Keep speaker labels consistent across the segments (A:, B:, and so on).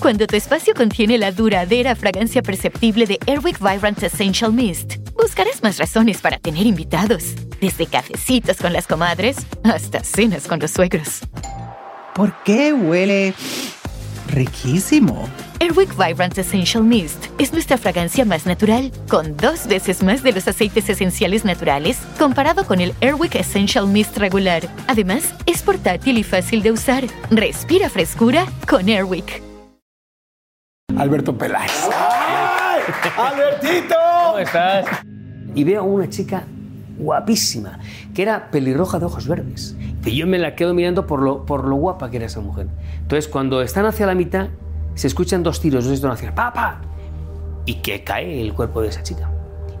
A: Cuando tu espacio contiene la duradera fragancia perceptible de Airwick Vibrant Essential Mist, buscarás más razones para tener invitados, desde cafecitos con las comadres hasta cenas con los suegros.
B: ¿Por qué huele riquísimo?
A: Airwick Vibrant Essential Mist es nuestra fragancia más natural, con dos veces más de los aceites esenciales naturales comparado con el Airwick Essential Mist regular. Además, es portátil y fácil de usar. Respira frescura con Airwick.
C: Alberto Peláez. ¡Ay! ¡Albertito!
D: ¿Cómo estás? Y veo a una chica guapísima, que era pelirroja de ojos verdes. Y yo me la quedo mirando por lo, por lo guapa que era esa mujer. Entonces, cuando están hacia la mitad, se escuchan dos tiros, dos detonaciones. ¡Papa! Y que cae el cuerpo de esa chica.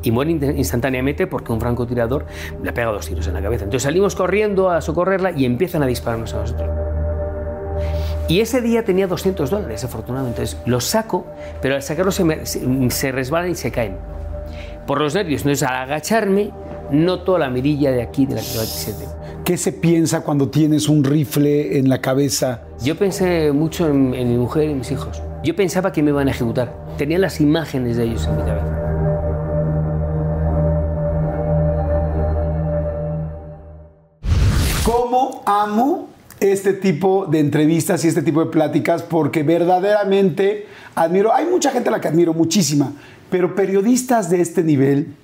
D: Y muere instantáneamente porque un francotirador le pega dos tiros en la cabeza. Entonces salimos corriendo a socorrerla y empiezan a dispararnos a nosotros. Y ese día tenía 200 dólares, afortunadamente. Entonces los saco, pero al sacarlos se, me- se- se resbalan y se caen. Por los nervios. Entonces al agacharme, noto la mirilla de aquí de la 27.
C: ¿Qué se piensa cuando tienes un rifle en la cabeza?
D: Yo pensé mucho en, en mi mujer y mis hijos. Yo pensaba que me iban a ejecutar. Tenía las imágenes de ellos en mi cabeza.
C: ¿Cómo amo este tipo de entrevistas y este tipo de pláticas? Porque verdaderamente admiro, hay mucha gente a la que admiro muchísima, pero periodistas de este nivel,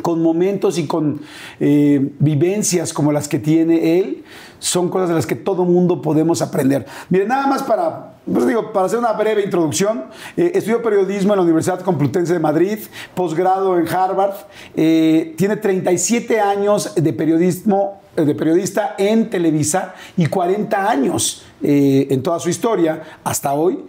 C: con momentos y con eh, vivencias como las que tiene él, son cosas de las que todo mundo podemos aprender. Miren, nada más para, pues digo, para hacer una breve introducción, eh, estudió periodismo en la Universidad Complutense de Madrid, posgrado en Harvard, eh, tiene 37 años de periodismo, eh, de periodista en Televisa y 40 años en toda su historia hasta hoy,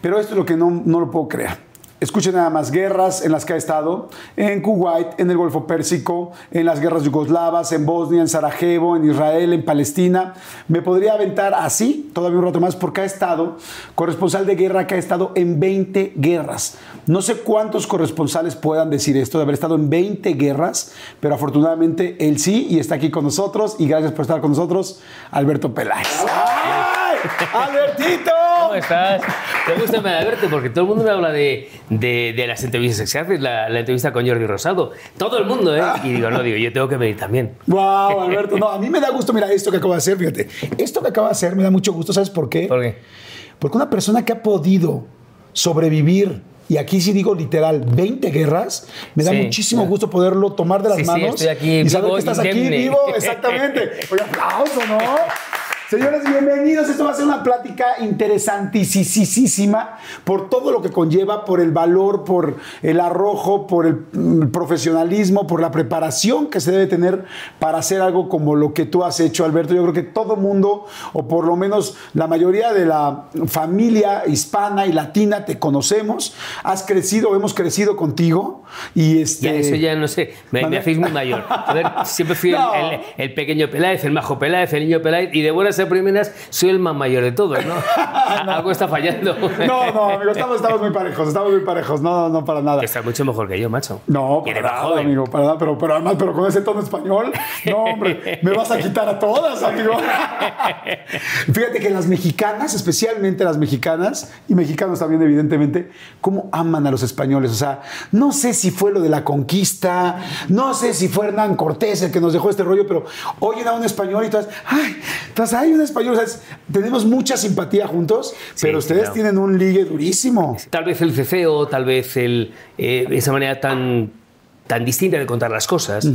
C: pero esto es lo que no, no lo puedo creer. Escuchen nada más guerras en las que ha estado, en Kuwait, en el Golfo Pérsico, en las guerras yugoslavas, en Bosnia, en Sarajevo, en Israel, en Palestina. Me podría aventar así todavía un rato más porque ha estado corresponsal de guerra que ha estado en 20 guerras. No sé cuántos corresponsales puedan decir esto de haber estado en 20 guerras, pero afortunadamente él sí y está aquí con nosotros y gracias por estar con nosotros, Alberto Peláez. ¡Albertito!
D: ¿Cómo estás? Te gusta me verte porque todo el mundo me habla de, de, de las entrevistas que haces, la, la entrevista con Jordi Rosado. Todo el mundo, ¿eh? Y digo, no, digo, yo tengo que venir también.
C: Wow, Alberto, no, a mí me da gusto, mira, esto que acabo de hacer, fíjate, esto que acabo de hacer me da mucho gusto, ¿sabes por qué?
D: ¿Por qué?
C: Porque una persona que ha podido sobrevivir, y aquí sí digo literal, 20 guerras, me da
D: Sí,
C: muchísimo gusto poderlo tomar de las
D: Sí, sí,
C: manos
D: estoy aquí
C: y saber que estás aquí vivo, exactamente. Oye, aplauso, ¿no? Señores, bienvenidos. Esto va a ser una plática interesantísima por todo lo que conlleva, por el valor, por el arrojo, por el mm, profesionalismo, por la preparación que se debe tener para hacer algo como lo que tú has hecho, Alberto. Yo creo que todo mundo, o por lo menos la mayoría de la familia hispana y latina, te conocemos. Has crecido, hemos crecido contigo. Y este.
D: Ya, eso ya no sé, me, me hacéis muy mayor. A ver, siempre fui el-
C: No.
D: el, el pequeño Peláez, el majo Peláez, el niño Peláez, y de buenas a primeras soy el más mayor de todos, ¿no? Algo está fallando.
C: No, no, amigo, estamos, estamos muy parejos, estamos muy parejos. No, no, no, para nada.
D: Estás mucho mejor que yo, macho.
C: No, para nada,
D: joven.
C: amigo, para nada, pero, pero además, pero con ese tono español, no, hombre, me vas a quitar a todas, amigo. Fíjate que las mexicanas, especialmente las mexicanas, y mexicanos también, evidentemente, cómo aman a los españoles. O sea, no sé si fue lo de la conquista, no sé si fue Hernán Cortés el que nos dejó este rollo, pero oyen a un español y todas, ay, entonces hay un español, o sea, es- tenemos mucha simpatía juntos, pero ustedes
D: claro.
C: tienen un ligue durísimo.
D: Tal vez el ceceo, tal vez el, eh, esa manera tan, tan distinta de contar las cosas,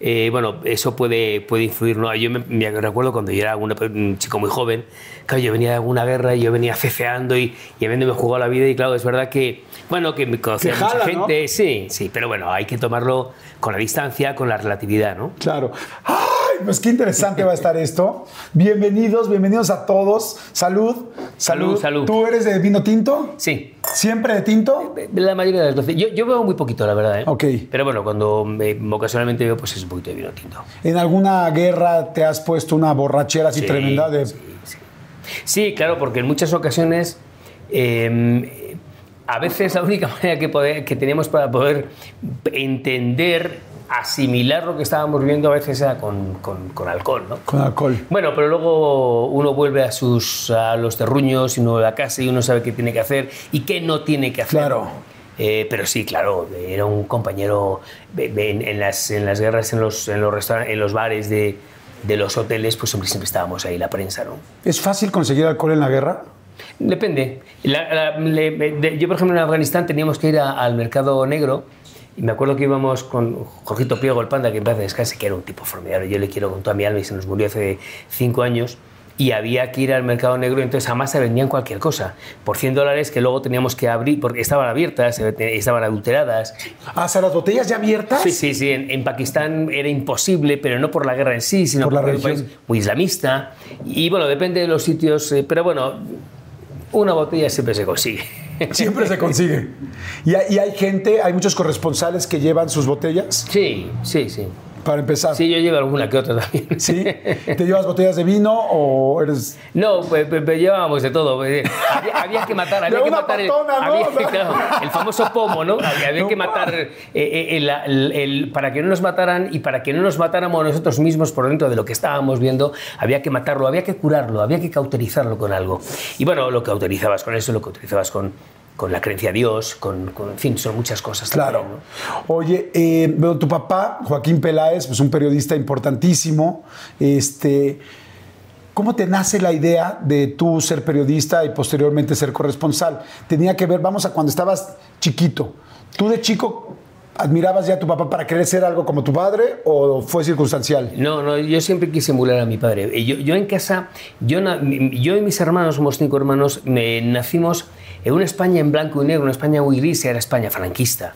D: eh, bueno, eso puede, puede influir. ¿no? Yo me, me recuerdo cuando yo era una- un chico muy joven, claro, yo venía de alguna guerra y yo venía ceceando y, y habiéndome jugado la vida y claro, es verdad que, bueno, que me conocía
C: Que
D: mucha
C: jala, ¿no?
D: gente, sí, sí, pero bueno, hay que tomarlo con la distancia, con la relatividad, ¿no?
C: Claro. ¡Ay! Pues qué interesante va a estar esto. Bienvenidos, bienvenidos a todos. Salud.
D: Salud, salud.
C: ¿Tú eres de vino tinto?
D: Sí,
C: ¿Siempre de tinto?
D: la mayoría de las veces. Yo, yo bebo muy poquito, la verdad. ¿eh?
C: Ok.
D: Pero bueno, cuando me- ocasionalmente bebo, pues es un poquito de vino tinto.
C: ¿En alguna guerra te has puesto una borrachera así
D: Sí,
C: tremenda de...
D: sí, sí. Sí, claro, porque en muchas ocasiones eh, a veces la única manera que, poder- que teníamos para poder entender, asimilar lo que estábamos viendo a veces era con, con- con alcohol, ¿no?
C: con alcohol?
D: Bueno, pero luego uno vuelve a, sus, a los terruños y uno vuelve a casa y uno sabe qué tiene que hacer y qué no tiene que hacer.
C: Claro.
D: Eh, pero sí, claro, era un compañero en, en las, en las guerras, en los, en los, restauran- en los bares de, de los hoteles, pues siempre, siempre estábamos ahí, la prensa, ¿no?
C: ¿Es fácil conseguir alcohol en la guerra?
D: Depende. La- la- le- de- yo, por ejemplo, en Afganistán teníamos que ir a- al mercado negro y me acuerdo que íbamos con Jorgito Piego, el panda, que en paz descanse, que era un tipo formidable. Yo le quiero con toda mi alma y se nos murió hace cinco años. Y había que ir al mercado negro, entonces jamás se vendían cualquier cosa. Por 100 dólares que luego teníamos que abrir, porque estaban abiertas, estaban adulteradas.
C: Ah, o sea, las botellas ya abiertas.
D: Sí, sí, sí. En, en Pakistán era imposible, pero no por la guerra en sí, sino
C: Por la
D: un
C: religión.
D: país muy islamista. Y bueno, depende de los sitios, eh, pero bueno, una botella siempre se consigue.
C: Siempre se consigue. Y hay, gente, hay muchos corresponsales que llevan sus botellas
D: Sí, sí, sí.
C: Para empezar.
D: Sí, yo llevo alguna que otra también.
C: ¿Sí? ¿Te llevas botellas de vino o eres.?
D: No, pues, pues, pues llevábamos de todo. Había, había que matar, había
C: De
D: que
C: una
D: matar el,
C: patona, ¿no?
D: había- claro, el famoso pomo, ¿no? Había, había
C: No,
D: que matar eh, eh, el- el- el- para que no nos mataran y para que no nos matáramos nosotros mismos por dentro de lo que estábamos viendo, había que matarlo, había que curarlo, había que cauterizarlo con algo. Y bueno, lo cauterizabas con eso, lo cauterizabas con, con la creencia a Dios, con, con- en fin, son muchas cosas.
C: Claro.
D: también, ¿no?
C: Oye, eh, bueno, tu papá, Joaquín Peláez, pues un periodista importantísimo. Este, ¿Cómo te nace la idea de tú ser periodista y posteriormente ser corresponsal? Tenía que ver, vamos a cuando estabas chiquito. ¿Tú de chico admirabas ya a tu papá para querer ser algo como tu padre o fue circunstancial?
D: No, no, yo siempre quise emular a mi padre. Yo, yo en casa, yo, yo y mis hermanos, somos cinco hermanos, me- nacimos en una España en blanco y negro, una España muy gris, era España franquista,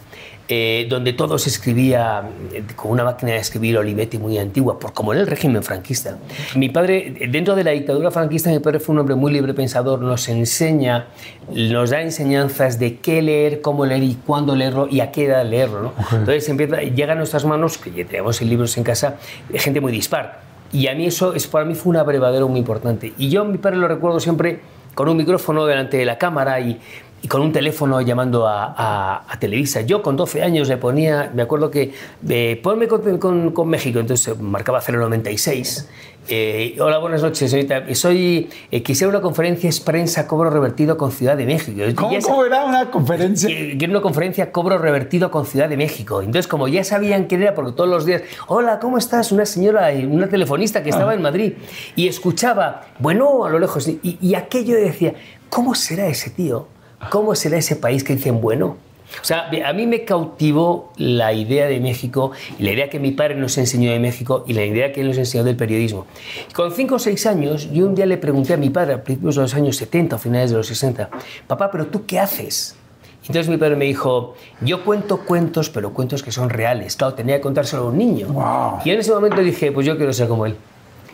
D: eh, donde todo se escribía eh, con una máquina de escribir Olivetti muy antigua, por, como en el régimen franquista. Mi padre, dentro de la dictadura franquista, mi padre fue un hombre muy libre pensador, nos enseña, nos da enseñanzas de qué leer, cómo leer y cuándo leerlo y a qué edad leerlo. ¿no? Entonces empieza, llega a nuestras manos, que ya tenemos libros en casa, gente muy dispar. Y a mí eso es, para mí fue un abrevadero muy importante. Y yo a mi padre lo recuerdo siempre con un micrófono delante de la cámara y, y con un teléfono llamando a, a- a Televisa. Yo con 12 años le ponía, me acuerdo que, eh, ponme con, con- con México, entonces marcaba 096. Eh, hola, buenas noches, señorita. Soy, eh, quisiera una conferencia es prensa cobro revertido con Ciudad de México.
C: ¿Cómo, cómo era una conferencia?
D: que- Quiero una conferencia cobro revertido con Ciudad de México. Entonces, como ya sabían quién era, porque todos los días, hola, ¿cómo estás? Una señora, eh, una telefonista que estaba en Madrid y escuchaba, bueno, a lo lejos, y, y aquello decía, ¿cómo será ese tío? ¿Cómo será ese país que dicen bueno? O sea, a mí me cautivó la idea de México y la idea que mi padre nos enseñó de México y la idea que él nos enseñó del periodismo. Con 5 o 6 años, yo un día le pregunté a mi padre, a principios de los años 70 o finales de los 60, papá, ¿pero tú qué haces? Entonces mi padre me dijo, yo cuento cuentos, pero cuentos que son reales. Claro, tenía que contárselo a un niño.
C: Wow.
D: Y en ese momento dije, pues yo quiero ser como él.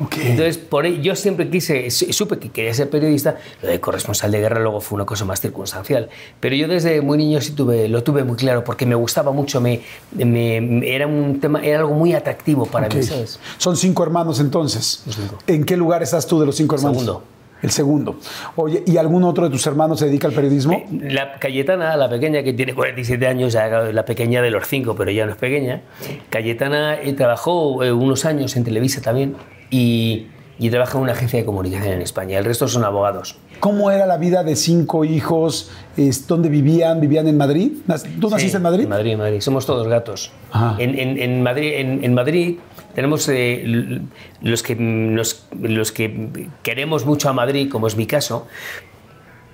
C: Ok.
D: Entonces, por ello, yo siempre quise, su- supe que quería ser periodista, lo de corresponsal de guerra luego fue una cosa más circunstancial, pero yo desde muy niño sí tuve, lo tuve muy claro, porque me gustaba mucho, me, me- era un tema, era algo muy atractivo para
C: Ok.
D: mí, ¿sabes?
C: Son cinco hermanos entonces.
D: cinco.
C: ¿En qué lugar estás tú de los cinco hermanos?
D: Segundo.
C: El segundo. Oye, ¿y algún otro de tus hermanos se dedica al periodismo?
D: La Cayetana, la pequeña que tiene 47 años, la pequeña de los cinco, pero ya no es pequeña, Cayetana eh, trabajó eh, unos años en Televisa también y, y trabaja en una agencia de comunicación en España. El resto son abogados.
C: ¿Cómo era la vida de cinco hijos? Es, ¿Dónde vivían? ¿Vivían en Madrid? ¿Tú naciste
D: Sí,
C: en Madrid?
D: En Madrid, Madrid. Somos todos gatos.
C: Ajá.
D: En, en- en Madrid, en, Madrid tenemos eh, los, que, nos- los que queremos mucho a Madrid, como es mi caso,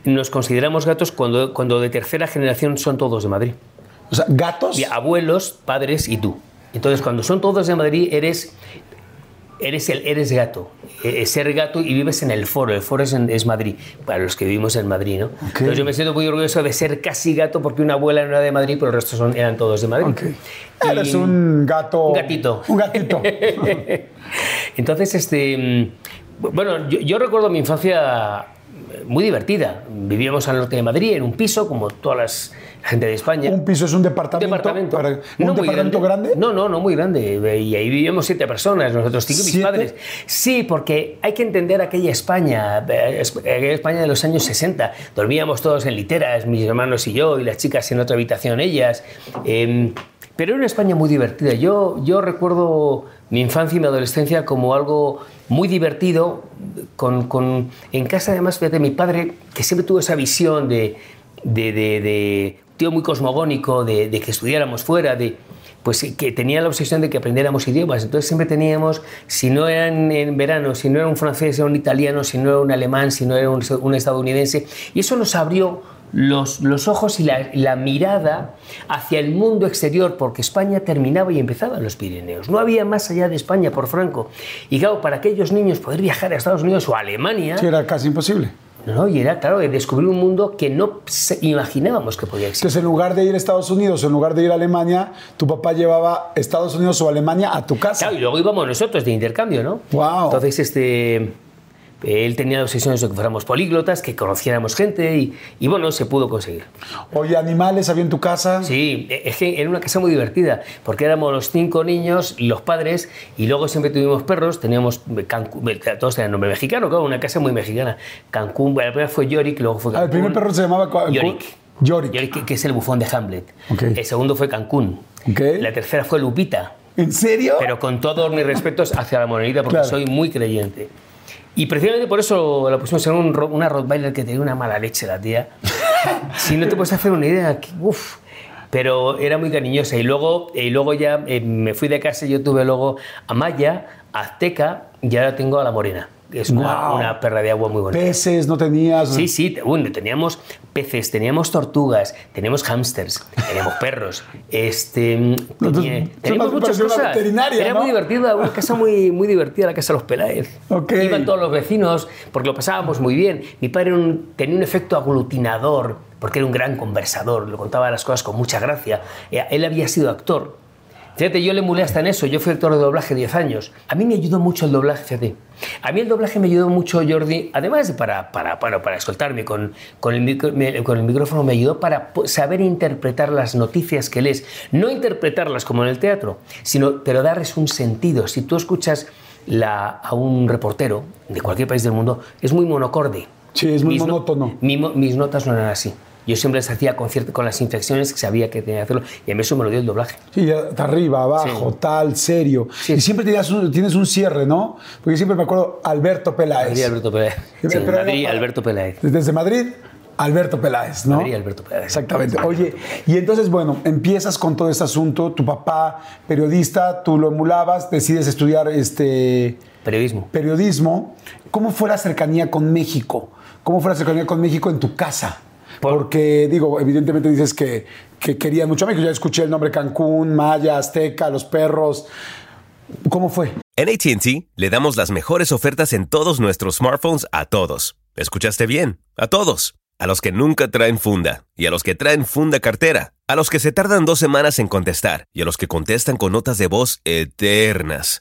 D: nos consideramos gatos cuando, cuando de tercera generación son todos de Madrid.
C: O sea, ¿gatos?
D: Y abuelos, padres y tú. Entonces, cuando son todos de Madrid, eres, eres, el, eres gato. Eh, ser gato y vives en el foro. El foro es, en- es Madrid, para los que vivimos en Madrid. ¿no? Entonces, yo me siento muy orgulloso de ser casi gato porque una abuela no era de Madrid, pero el resto son, eran todos de Madrid. Y-
C: Eres un gato.
D: Un gatito.
C: Un gatito.
D: Entonces, este, mm, bueno, yo, yo recuerdo mi infancia muy divertida. Vivíamos al norte de Madrid, en un piso, como todas las gente de España.
C: ¿Un piso es un departamento?
D: departamento.
C: para- ¿Un
D: No muy
C: departamento grande?
D: No, no, no muy grande. Y ahí vivíamos siete personas, nosotros cinco mis padres. Sí, porque hay que entender aquella España, eh, aquella España de los años 60. Dormíamos todos en literas, mis hermanos y yo, y las chicas en otra habitación, ellas. Eh, pero era una España muy divertida. Yo, yo recuerdo mi infancia y mi adolescencia como algo muy divertido. Con, con- en casa, además, fíjate, mi padre, que siempre tuvo esa visión de, de, de- de tío muy cosmogónico, de, que estudiáramos fuera, de, pues que tenía la obsesión de que aprendiéramos idiomas. Entonces siempre teníamos, si no era en, verano, si no era un francés, era un italiano, si no era un alemán, si no era un, un estadounidense. Y eso nos abrió los, ojos y la, mirada hacia el mundo exterior, porque España terminaba y empezaba en los Pirineos. No había más allá de España por Franco. Y claro, para aquellos niños poder viajar a Estados Unidos o Alemania,
C: Sí, era casi imposible.
D: No, y era, claro, de descubrir un mundo que no se- imaginábamos que podía existir.
C: Entonces, en lugar de ir a Estados Unidos, en lugar de ir a Alemania, tu papá llevaba Estados Unidos o Alemania a tu casa.
D: Claro, y luego íbamos nosotros de intercambio, ¿no?
C: Guau.
D: Entonces, este, él tenía la obsesión de que fuéramos políglotas, que conociéramos gente y, y bueno, se pudo conseguir.
C: Oye, ¿animales había en tu casa?
D: Sí, es que era una casa muy divertida, porque éramos los cinco niños, los padres, y luego siempre tuvimos perros, teníamos Cancún, todos tenían nombre mexicano, claro, una casa muy mexicana. Cancún, la primera fue Yorick, luego fue
C: Ah,
D: Cancún.
C: el primer perro se llamaba Cancún.
D: Yorick.
C: Yorick.
D: Yorick, que es el bufón de Hamlet.
C: Ok.
D: El segundo fue Cancún.
C: Ok.
D: La tercera fue Lupita.
C: ¿En serio?
D: Pero con todos mis respetos hacia la monedita, porque
C: Claro.
D: soy muy creyente. Y precisamente por eso la pusimos en un, una Rottweiler que tenía una mala leche la tía. si no te puedes hacer una idea, que- uf. Pero era muy cariñosa. Y luego, y luego ya eh, me fui de casa y yo tuve luego a Maya, a Azteca y ahora tengo a la Morena. Es una, perra de agua muy bonita.
C: Peces, no tenías.
D: Sí, sí, bueno, teníamos peces, teníamos tortugas, teníamos hámsters, teníamos perros, este, tenía- teníamos muchas cosas. Era
C: ¿no?
D: muy divertida, una casa muy, muy divertida, la casa de los Peláez.
C: Ok.
D: Iban todos los vecinos porque lo pasábamos muy bien. Mi padre un- tenía un efecto aglutinador porque era un gran conversador, lo contaba las cosas con mucha gracia. Eh, Él había sido actor. Fíjate, yo le emulé hasta en eso. Yo fui actor de doblaje 10 años. A mí me ayudó mucho el doblaje, fíjate. A mí el doblaje me ayudó mucho, Jordi, además de para, para, para, para escoltarme con, con, el micro- me- con el micrófono, me ayudó para saber interpretar las noticias que lees. No interpretarlas como en el teatro, sino, pero darles un sentido. Si tú escuchas la, a un reportero de cualquier país del mundo, es muy monocorde.
C: Sí, es muy
D: Mis no-
C: monótono.
D: mi mo- mis notas no eran así. Yo siempre las hacía con, con las inflexiones que sabía que tenía que hacerlo. Y a mí eso me lo dio el doblaje.
C: Sí, está arriba, abajo,
D: Sí.
C: tal, serio.
D: Sí.
C: Y siempre tenías un- tienes un cierre, ¿no? Porque siempre me acuerdo Alberto Peláez.
D: Madrid, Alberto Peláez. Sí,
C: Pero
D: Madrid, Alberto Peláez.
C: Desde Madrid, Alberto Peláez, ¿no?
D: Madrid, Alberto Peláez.
C: Exactamente. Oye, y entonces, bueno, empiezas con todo este asunto, tu papá, periodista, tú lo emulabas, decides estudiar este
D: Periodismo.
C: periodismo. ¿Cómo fue la cercanía con México? ¿Cómo fue la cercanía con México en tu casa?
D: Por-
C: Porque, digo, evidentemente dices que, que quería mucho a México. Ya escuché el nombre Cancún, Maya, Azteca, Los Perros. ¿Cómo fue?
E: En ATT le damos las mejores ofertas en todos nuestros smartphones a todos. ¿Escuchaste bien? A todos. A los que nunca traen funda y a los que traen funda cartera. A los que se tardan dos semanas en contestar y a los que contestan con notas de voz eternas.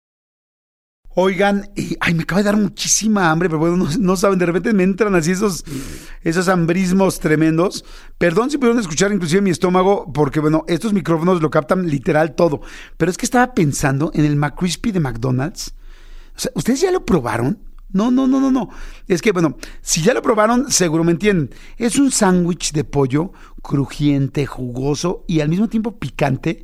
C: Oigan, y- ay, me acaba de dar muchísima hambre, pero bueno, no, saben, de repente me entran así esos, esos hambrismos tremendos. Perdón si pudieron escuchar inclusive mi estómago, porque bueno, estos micrófonos lo captan literal todo. Pero es que estaba pensando en el McCrispy de McDonald's. O sea, ¿ustedes ya lo probaron? No, no, no, no, no. Es que, bueno, si ya lo probaron, seguro me entienden. Es un sándwich de pollo crujiente, jugoso y al mismo tiempo picante.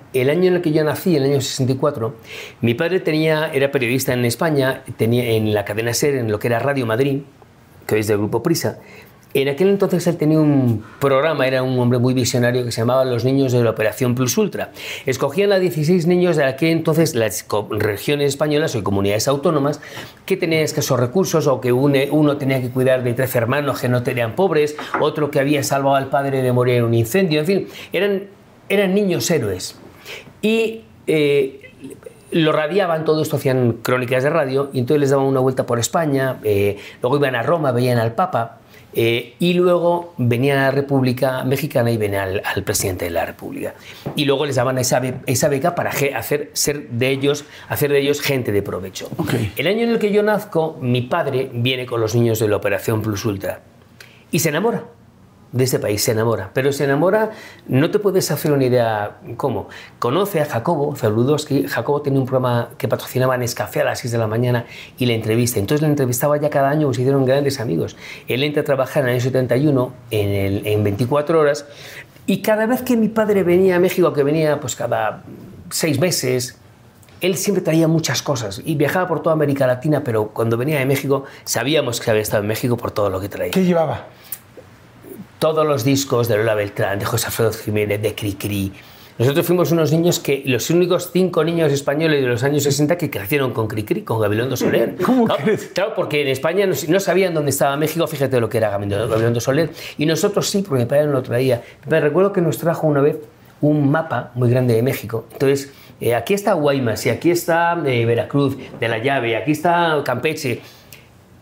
D: el año en el que yo nací, el año 64, mi padre tenía, era periodista en España, tenía en la cadena SER, en lo que era Radio Madrid, que es del Grupo Prisa. En aquel entonces él tenía un programa, era un hombre muy visionario que se llamaba Los Niños de la Operación Plus Ultra. Escogían a 16 niños de aquel entonces las regiones españolas o comunidades autónomas que tenían escasos recursos o que uno tenía que cuidar de 13 hermanos que no tenían pobres, otro que había salvado al padre de morir en un incendio, en fin, eran, eran niños héroes. Y eh, lo radiaban, todo esto hacían crónicas de radio y entonces les daban una vuelta por España, eh, luego iban a Roma, veían al Papa eh, y luego venía la República Mexicana y venía al, presidente de la República. Y luego les daban esa, esa beca para hacer, ser de ellos, hacer de ellos gente de provecho. El año en el que yo nazco, mi padre viene con los niños de la Operación Plus Ultra y se enamora de ese país, se enamora. Pero se enamora, no te puedes hacer una idea cómo. Conoce a Jacobo Zabludowski. Jacobo tenía un programa que patrocinaba Nescafé a las 6 de la mañana y le entrevista. Entonces le entrevistaba ya cada año, se hicieron grandes amigos. Él entra a trabajar en el año 71 en, el, en 24 horas y cada vez que mi padre venía a México, que venía pues cada seis meses, él siempre traía muchas cosas y viajaba por toda América Latina, pero cuando venía de México sabíamos que había estado en México por todo lo que traía.
C: ¿Qué llevaba?
D: Todos los discos de Lola Beltrán, de José Alfredo Jiménez, de Cricri. Nosotros fuimos unos niños que, los únicos cinco niños españoles de los años 60 que crecieron con Cricri, con Gabilondo Soler.
C: ¿Cómo
D: claro, claro, porque en España no, sabían dónde estaba México, fíjate lo que era Gabilondo Soler. Y nosotros sí, porque mi padre no lo traía. Me recuerdo que nos trajo una vez un mapa muy grande de México. Entonces, eh, aquí está Guaymas, y aquí está eh, Veracruz, de la llave, aquí está Campeche.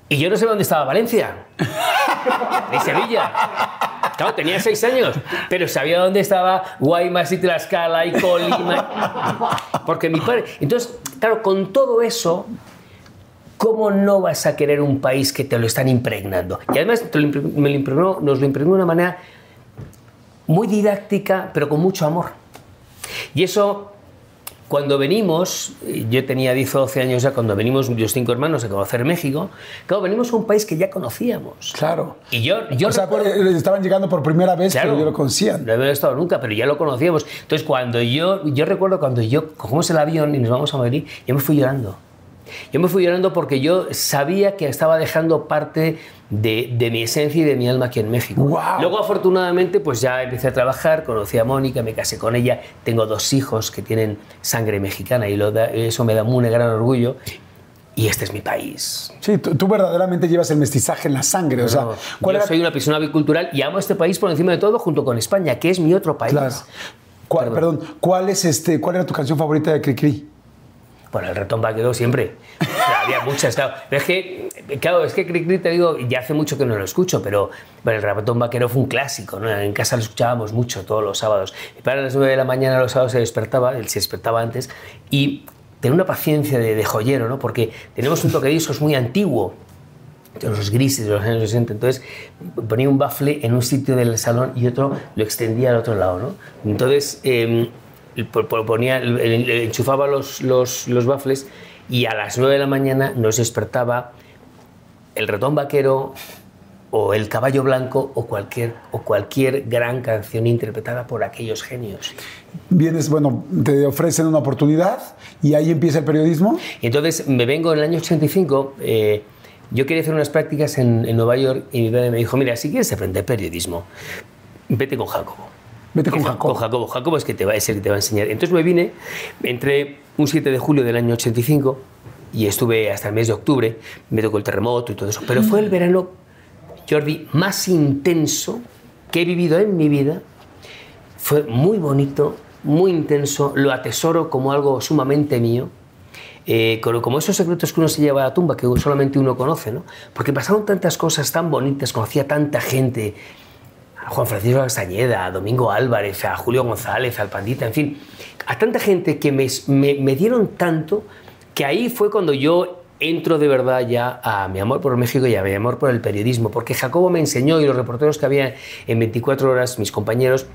D: Y yo no sé dónde estaba Valencia. Ni Sevilla. Tenía seis años, pero sabía dónde estaba Guaymas y Tlaxcala y Colima. Porque mi padre. Entonces, claro, con todo eso, ¿cómo no vas a querer un país que te lo están impregnando? Y además me lo impregnó, nos lo impregnó de una manera muy didáctica, pero con mucho amor. Y eso cuando venimos, yo tenía 10 o 12 años ya, cuando venimos los cinco hermanos a conocer México, claro, venimos a un país que ya conocíamos.
C: Claro.
D: Y yo, yo
C: o sea, estaban llegando por primera vez, pero yo lo conocían.
D: No había estado nunca, pero ya lo conocíamos. Entonces, cuando yo, yo recuerdo cuando yo cogemos el avión y nos vamos a Madrid, yo me fui llorando. Yo me fui llorando porque yo sabía que estaba dejando parte de, de mi esencia y de mi alma aquí en México. Luego, afortunadamente, pues ya empecé a trabajar, conocí a Mónica, me casé con ella, tengo dos hijos que tienen sangre mexicana y lo eso me da un gran orgullo. Y este es mi país.
C: Sí, tú, verdaderamente llevas el mestizaje en la sangre. o sea,
D: yo soy una persona bicultural y amo este país por encima de todo, junto con España, que es mi otro país.
C: ¿Cuál, perdón. ¿cuál, es este, ¿cuál era tu canción favorita de Cricri?
D: Bueno, el ratón vaquero siempre. había muchas, claro. es que, claro, es que te digo, ya hace mucho que no lo escucho, pero el ratón vaquero fue un clásico, ¿no? En casa lo escuchábamos mucho todos los sábados. Mi padre a las 9 de la mañana los sábados se despertaba, él se despertaba antes, y tenía una paciencia de, joyero, ¿no? Porque tenemos un toque de muy antiguo, de los grises de los años 60. Entonces ponía un bafle en un sitio del salón y otro lo extendía al otro lado, ¿no? Entonces... Eh, ponía, enchufaba los, los, los bafles y a las 9 de la mañana nos despertaba el ratón vaquero o el caballo blanco o cualquier, o cualquier gran canción interpretada por aquellos genios.
C: Vienes, bueno, te ofrecen una oportunidad y ahí empieza el periodismo.
D: Y entonces me vengo en el año 85, eh, yo quería hacer unas prácticas en, en, Nueva York y mi padre me dijo, mira, si quieres aprender periodismo, vete con Jacobo.
C: Vete con Jacobo.
D: Con Jacobo. Jacobo es, que te va, es el que te va a enseñar. Entonces me vine, entré un 7 de julio del año 85 y estuve hasta el mes de octubre. Me tocó el terremoto y todo eso. Pero fue el verano, Jordi, más intenso que he vivido en mi vida. Fue muy bonito, muy intenso. Lo atesoro como algo sumamente mío. Eh, como esos secretos que uno se lleva a la tumba, que solamente uno conoce, ¿no? Porque pasaron tantas cosas tan bonitas, conocía tanta gente, a Juan Francisco Castañeda, a Domingo Álvarez, a Julio González, al Pandita, en fin, a tanta gente que me, me, dieron tanto que ahí fue cuando yo entro de verdad ya a mi amor por México y a mi amor por el periodismo, porque Jacobo me enseñó y los reporteros que había en 24 horas, mis compañeros,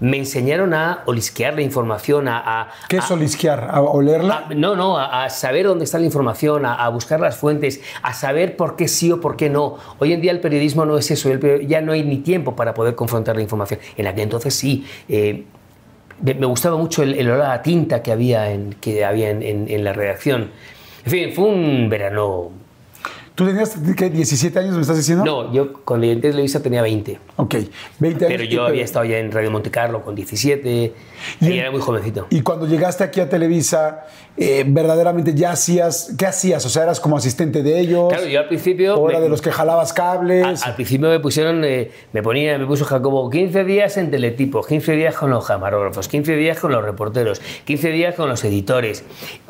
D: me enseñaron a olisquear la información, a...
C: ¿Qué es olisquear? ¿A olerla?
D: no, no, a, saber dónde está la información, a, buscar las fuentes, a saber por qué sí o por qué no. Hoy en día el periodismo no es eso, ya no hay ni tiempo para poder confrontar la información. En aquel entonces sí. Eh, me, gustaba mucho el, olor a tinta que había en, que había en, en la redacción. En fin, fue un verano
C: ¿Tú tenías ¿qué, 17 años, me estás diciendo?
D: No, yo cuando llegué a Televisa tenía 20.
C: Ok, 20 años.
D: Pero yo había estado ya en Radio Monte Carlo con 17 y, era muy jovencito.
C: Y cuando llegaste aquí a Televisa, eh, verdaderamente ya hacías, ¿qué hacías? O sea, eras como asistente de ellos.
D: Claro, yo al principio...
C: ¿O era de los que jalabas cables?
D: Al, principio me pusieron, eh, me ponía, me puso Jacobo 15 días en teletipo, 15 días con los camarógrafos, 15 días con los reporteros, 15 días con los editores.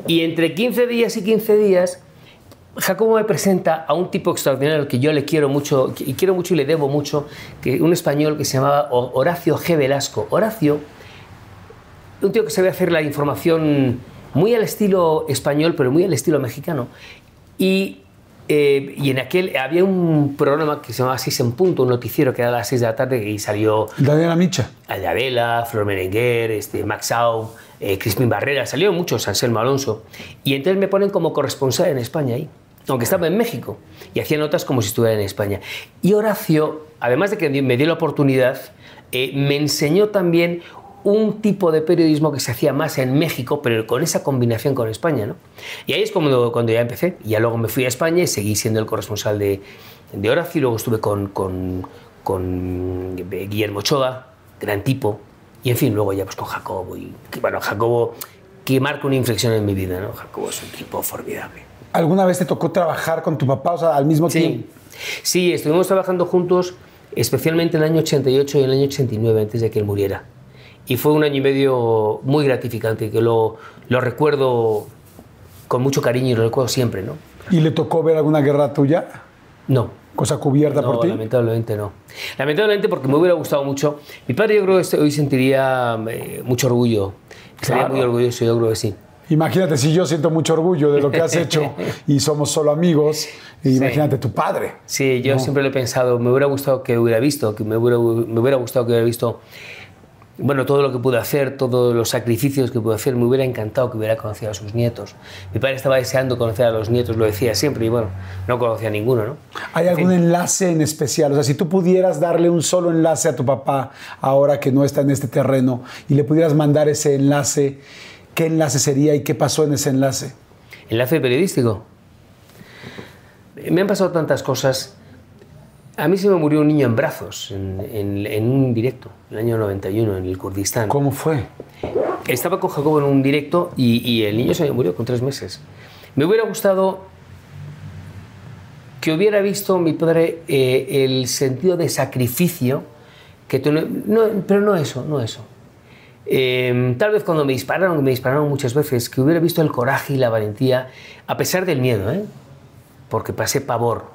D: Y entre 15 días y 15 días Jacobo me presenta a un tipo extraordinario que yo le quiero mucho, y quiero mucho y le debo mucho, que un español que se llamaba Horacio G. Velasco. Horacio, un tío que sabe hacer la información muy al estilo español, pero muy al estilo mexicano. Y, eh, y en aquel había un programa que se llamaba Seis en Punto, un noticiero que era a las 6 de la tarde y salió...
C: Daniela Micha.
D: Adela, Flor Merenguer, este, Max Au, eh, Crispin Barrera, salieron muchos, Anselmo Alonso. Y entonces me ponen como corresponsal en España ahí aunque estaba en México, y hacía notas como si estuviera en España. Y Horacio, además de que me dio la oportunidad, eh, me enseñó también un tipo de periodismo que se hacía más en México, pero con esa combinación con España. ¿no? Y ahí es cuando, cuando ya empecé. Y ya luego me fui a España y seguí siendo el corresponsal de, de Horacio. Luego estuve con, con, con Guillermo Ochoa, gran tipo. Y en fin, luego ya pues con Jacobo. Y bueno, Jacobo que marca una inflexión en mi vida. ¿no? Jacobo es un tipo formidable.
C: ¿Alguna vez te tocó trabajar con tu papá, o sea, al mismo
D: sí.
C: tiempo?
D: Sí, estuvimos trabajando juntos, especialmente en el año 88 y en el año 89, antes de que él muriera. Y fue un año y medio muy gratificante, que lo, lo recuerdo con mucho cariño y lo recuerdo siempre, ¿no?
C: ¿Y le tocó ver alguna guerra tuya?
D: No.
C: ¿Cosa cubierta
D: no,
C: por ti?
D: lamentablemente no. Lamentablemente porque me hubiera gustado mucho. Mi padre yo creo que hoy sentiría eh, mucho orgullo.
C: Claro.
D: muy orgulloso, yo creo que sí.
C: Imagínate si yo siento mucho orgullo de lo que has hecho y somos solo amigos, imagínate tu padre.
D: Sí, yo
C: No.
D: siempre lo he pensado, me hubiera gustado que hubiera visto, que me hubiera, me hubiera gustado que hubiera visto, bueno, todo lo que pude hacer, todos los sacrificios que pude hacer, me hubiera encantado que hubiera conocido a sus nietos. Mi padre estaba deseando conocer a los nietos, lo decía siempre, y bueno, no conocía a ninguno, ¿no?
C: ¿Hay algún enlace en especial? O sea, si tú pudieras darle un solo enlace a tu papá ahora que no está en este terreno y le pudieras mandar ese enlace, ¿qué enlace sería y qué pasó en ese enlace?
D: Enlace periodístico. Me han pasado tantas cosas. A mí se me murió un niño en brazos, en, en- en un directo, en el año 91, en el Kurdistán.
C: ¿Cómo fue?
D: Estaba con Jacobo en un directo y, y el niño se me murió con tres meses. Me hubiera gustado que hubiera visto mi padre eh, el sentido de sacrificio que no- pero no eso, no eso. Eh, tal vez cuando me dispararon, me dispararon muchas veces, que hubiera visto el coraje y la valentía, a pesar del miedo, ¿eh? porque pasé pavor.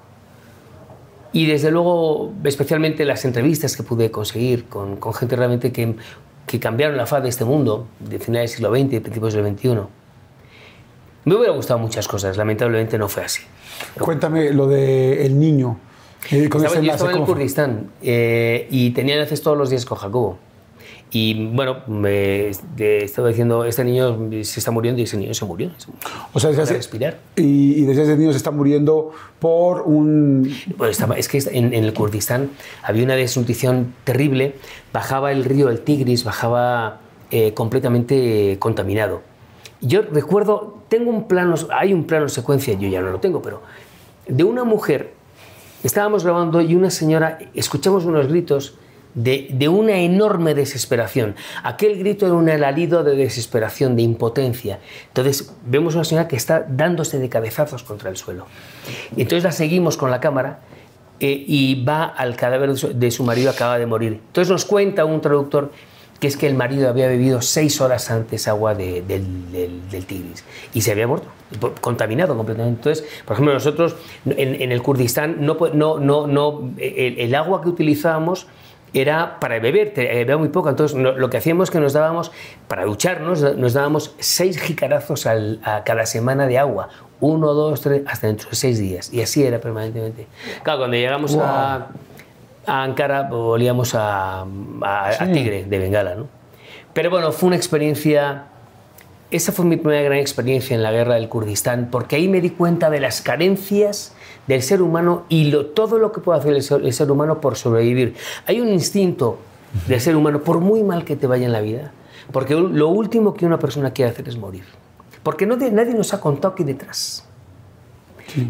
D: Y desde luego, especialmente las entrevistas que pude conseguir con, con gente realmente que, que cambiaron la faz de este mundo, de finales del siglo XX y principios del XXI. Me hubiera gustado muchas cosas, lamentablemente no fue así.
C: Cuéntame lo del el niño. eh, con
D: Estaba,
C: ese
D: yo estaba en el. Kurdistán eh, y tenía enlaces todos los días con Jacobo. Y bueno, me de- estaba diciendo, este niño se está muriendo y ese niño se murió.
C: O sea, decías-
D: respirar.
C: y, y decías el niño se está muriendo por un...
D: Bueno, estaba- es que en, en el Kurdistán había una desnutrición terrible, bajaba el río el Tigris, bajaba eh, completamente contaminado. Yo recuerdo, tengo un plano, hay un plano secuencia, yo ya no lo tengo, pero de una mujer, estábamos grabando y una señora, escuchamos unos gritos de, de una enorme desesperación. Aquel grito era un alarido de desesperación, de impotencia. Entonces vemos una señora que está dándose de cabezazos contra el suelo. Entonces la seguimos con la cámara eh, y va al cadáver de su, de su marido, acaba de morir. Entonces nos cuenta un traductor que es que el marido había bebido seis horas antes agua de- del, del- del Tigris y se había muerto, contaminado completamente. Entonces, por ejemplo, nosotros en, en el Kurdistán no, no, no, no, el, el agua que utilizábamos era para beber, era muy poca. Entonces, lo que hacíamos es que nos dábamos, para ducharnos, nos dábamos seis jicarazos al- a cada semana de agua. Uno, dos, tres, hasta dentro de seis días. Y así era permanentemente. Claro, cuando llegamos a, a Ankara, olíamos a, a- a
C: Sí.
D: tigre de Bengala, ¿no? Pero bueno, fue una experiencia... Esa fue mi primera gran experiencia en la guerra del Kurdistán, porque ahí me di cuenta de las carencias del ser humano y lo- todo lo que puede hacer el ser, el ser humano por sobrevivir. Hay un instinto del ser humano, por muy mal que te vaya en la vida, porque lo último que una persona quiere hacer es morir. Porque no nadie nos ha contado qué detrás.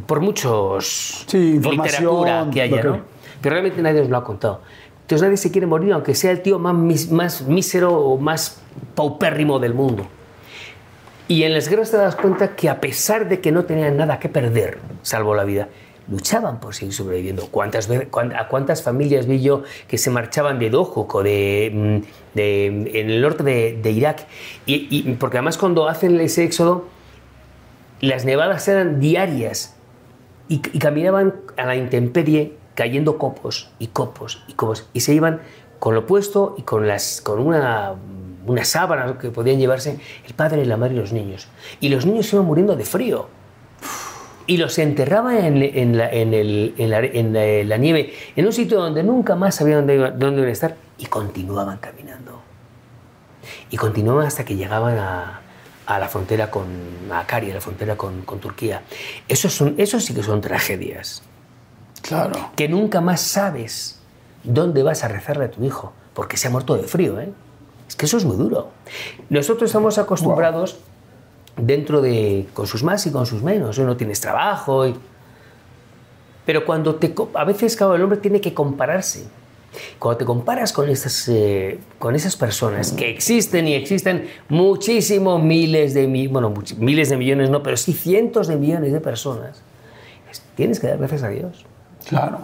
D: por muchos
C: Sí,
D: literatura que haya, ¿no? Pero realmente nadie nos lo ha contado. Entonces nadie se quiere morir, aunque sea el tío más, mis- más mísero o más paupérrimo del mundo. Y en las guerras te das cuenta que a pesar de que no tenían nada que perder, salvo la vida, luchaban por seguir sobreviviendo. ¿Cuántas ¿A cuántas familias vi yo que se marchaban de Dohuk de, mm, de- en el norte de, de Irak? Y, y- porque además cuando hacen ese éxodo, las nevadas eran diarias y, caminaban a la intemperie cayendo copos y copos y copos y se iban con lo puesto y con, las, con una, una sábana que podían llevarse el padre, la madre y los niños. Y los niños iban muriendo de frío. Y los enterraban en, en la, en el- en la- la- la nieve, en un sitio donde nunca más sabían dónde, iba- dónde iban a estar, y continuaban caminando. Y continuaban hasta que llegaban a, a la frontera con a a la frontera con, con Turquía. Eso, son, eso sí que son tragedias.
C: Claro.
D: Que nunca más sabes dónde vas a rezarle a tu hijo, porque se ha muerto de frío. ¿eh? Es que eso es muy duro. Nosotros estamos acostumbrados dentro de, con sus más y con sus menos. No tienes trabajo. y- Pero cuando te... A veces, claro, el hombre tiene que compararse. Cuando te comparas con esas, eh, con esas personas que existen y existen muchísimos miles de, bueno, miles de millones, no, pero sí cientos de millones de personas, es- tienes que dar gracias a Dios.
C: Claro,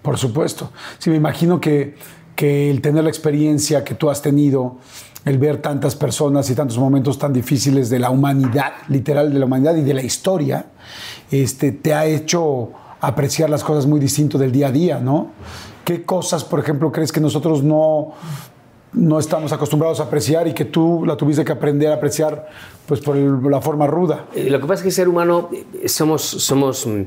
C: por supuesto. Sí, me imagino que, que el tener la experiencia que tú has tenido, el ver tantas personas y tantos momentos tan difíciles de la humanidad, literal de la humanidad y de la historia, este, te ha hecho apreciar las cosas muy distinto del día a día, ¿no? ¿Qué cosas, por ejemplo, crees que nosotros no, no estamos acostumbrados a apreciar y que tú la tuviste que aprender a apreciar pues, por la forma ruda?
D: Eh, Lo que pasa es que el ser humano eh, somos, somos mm,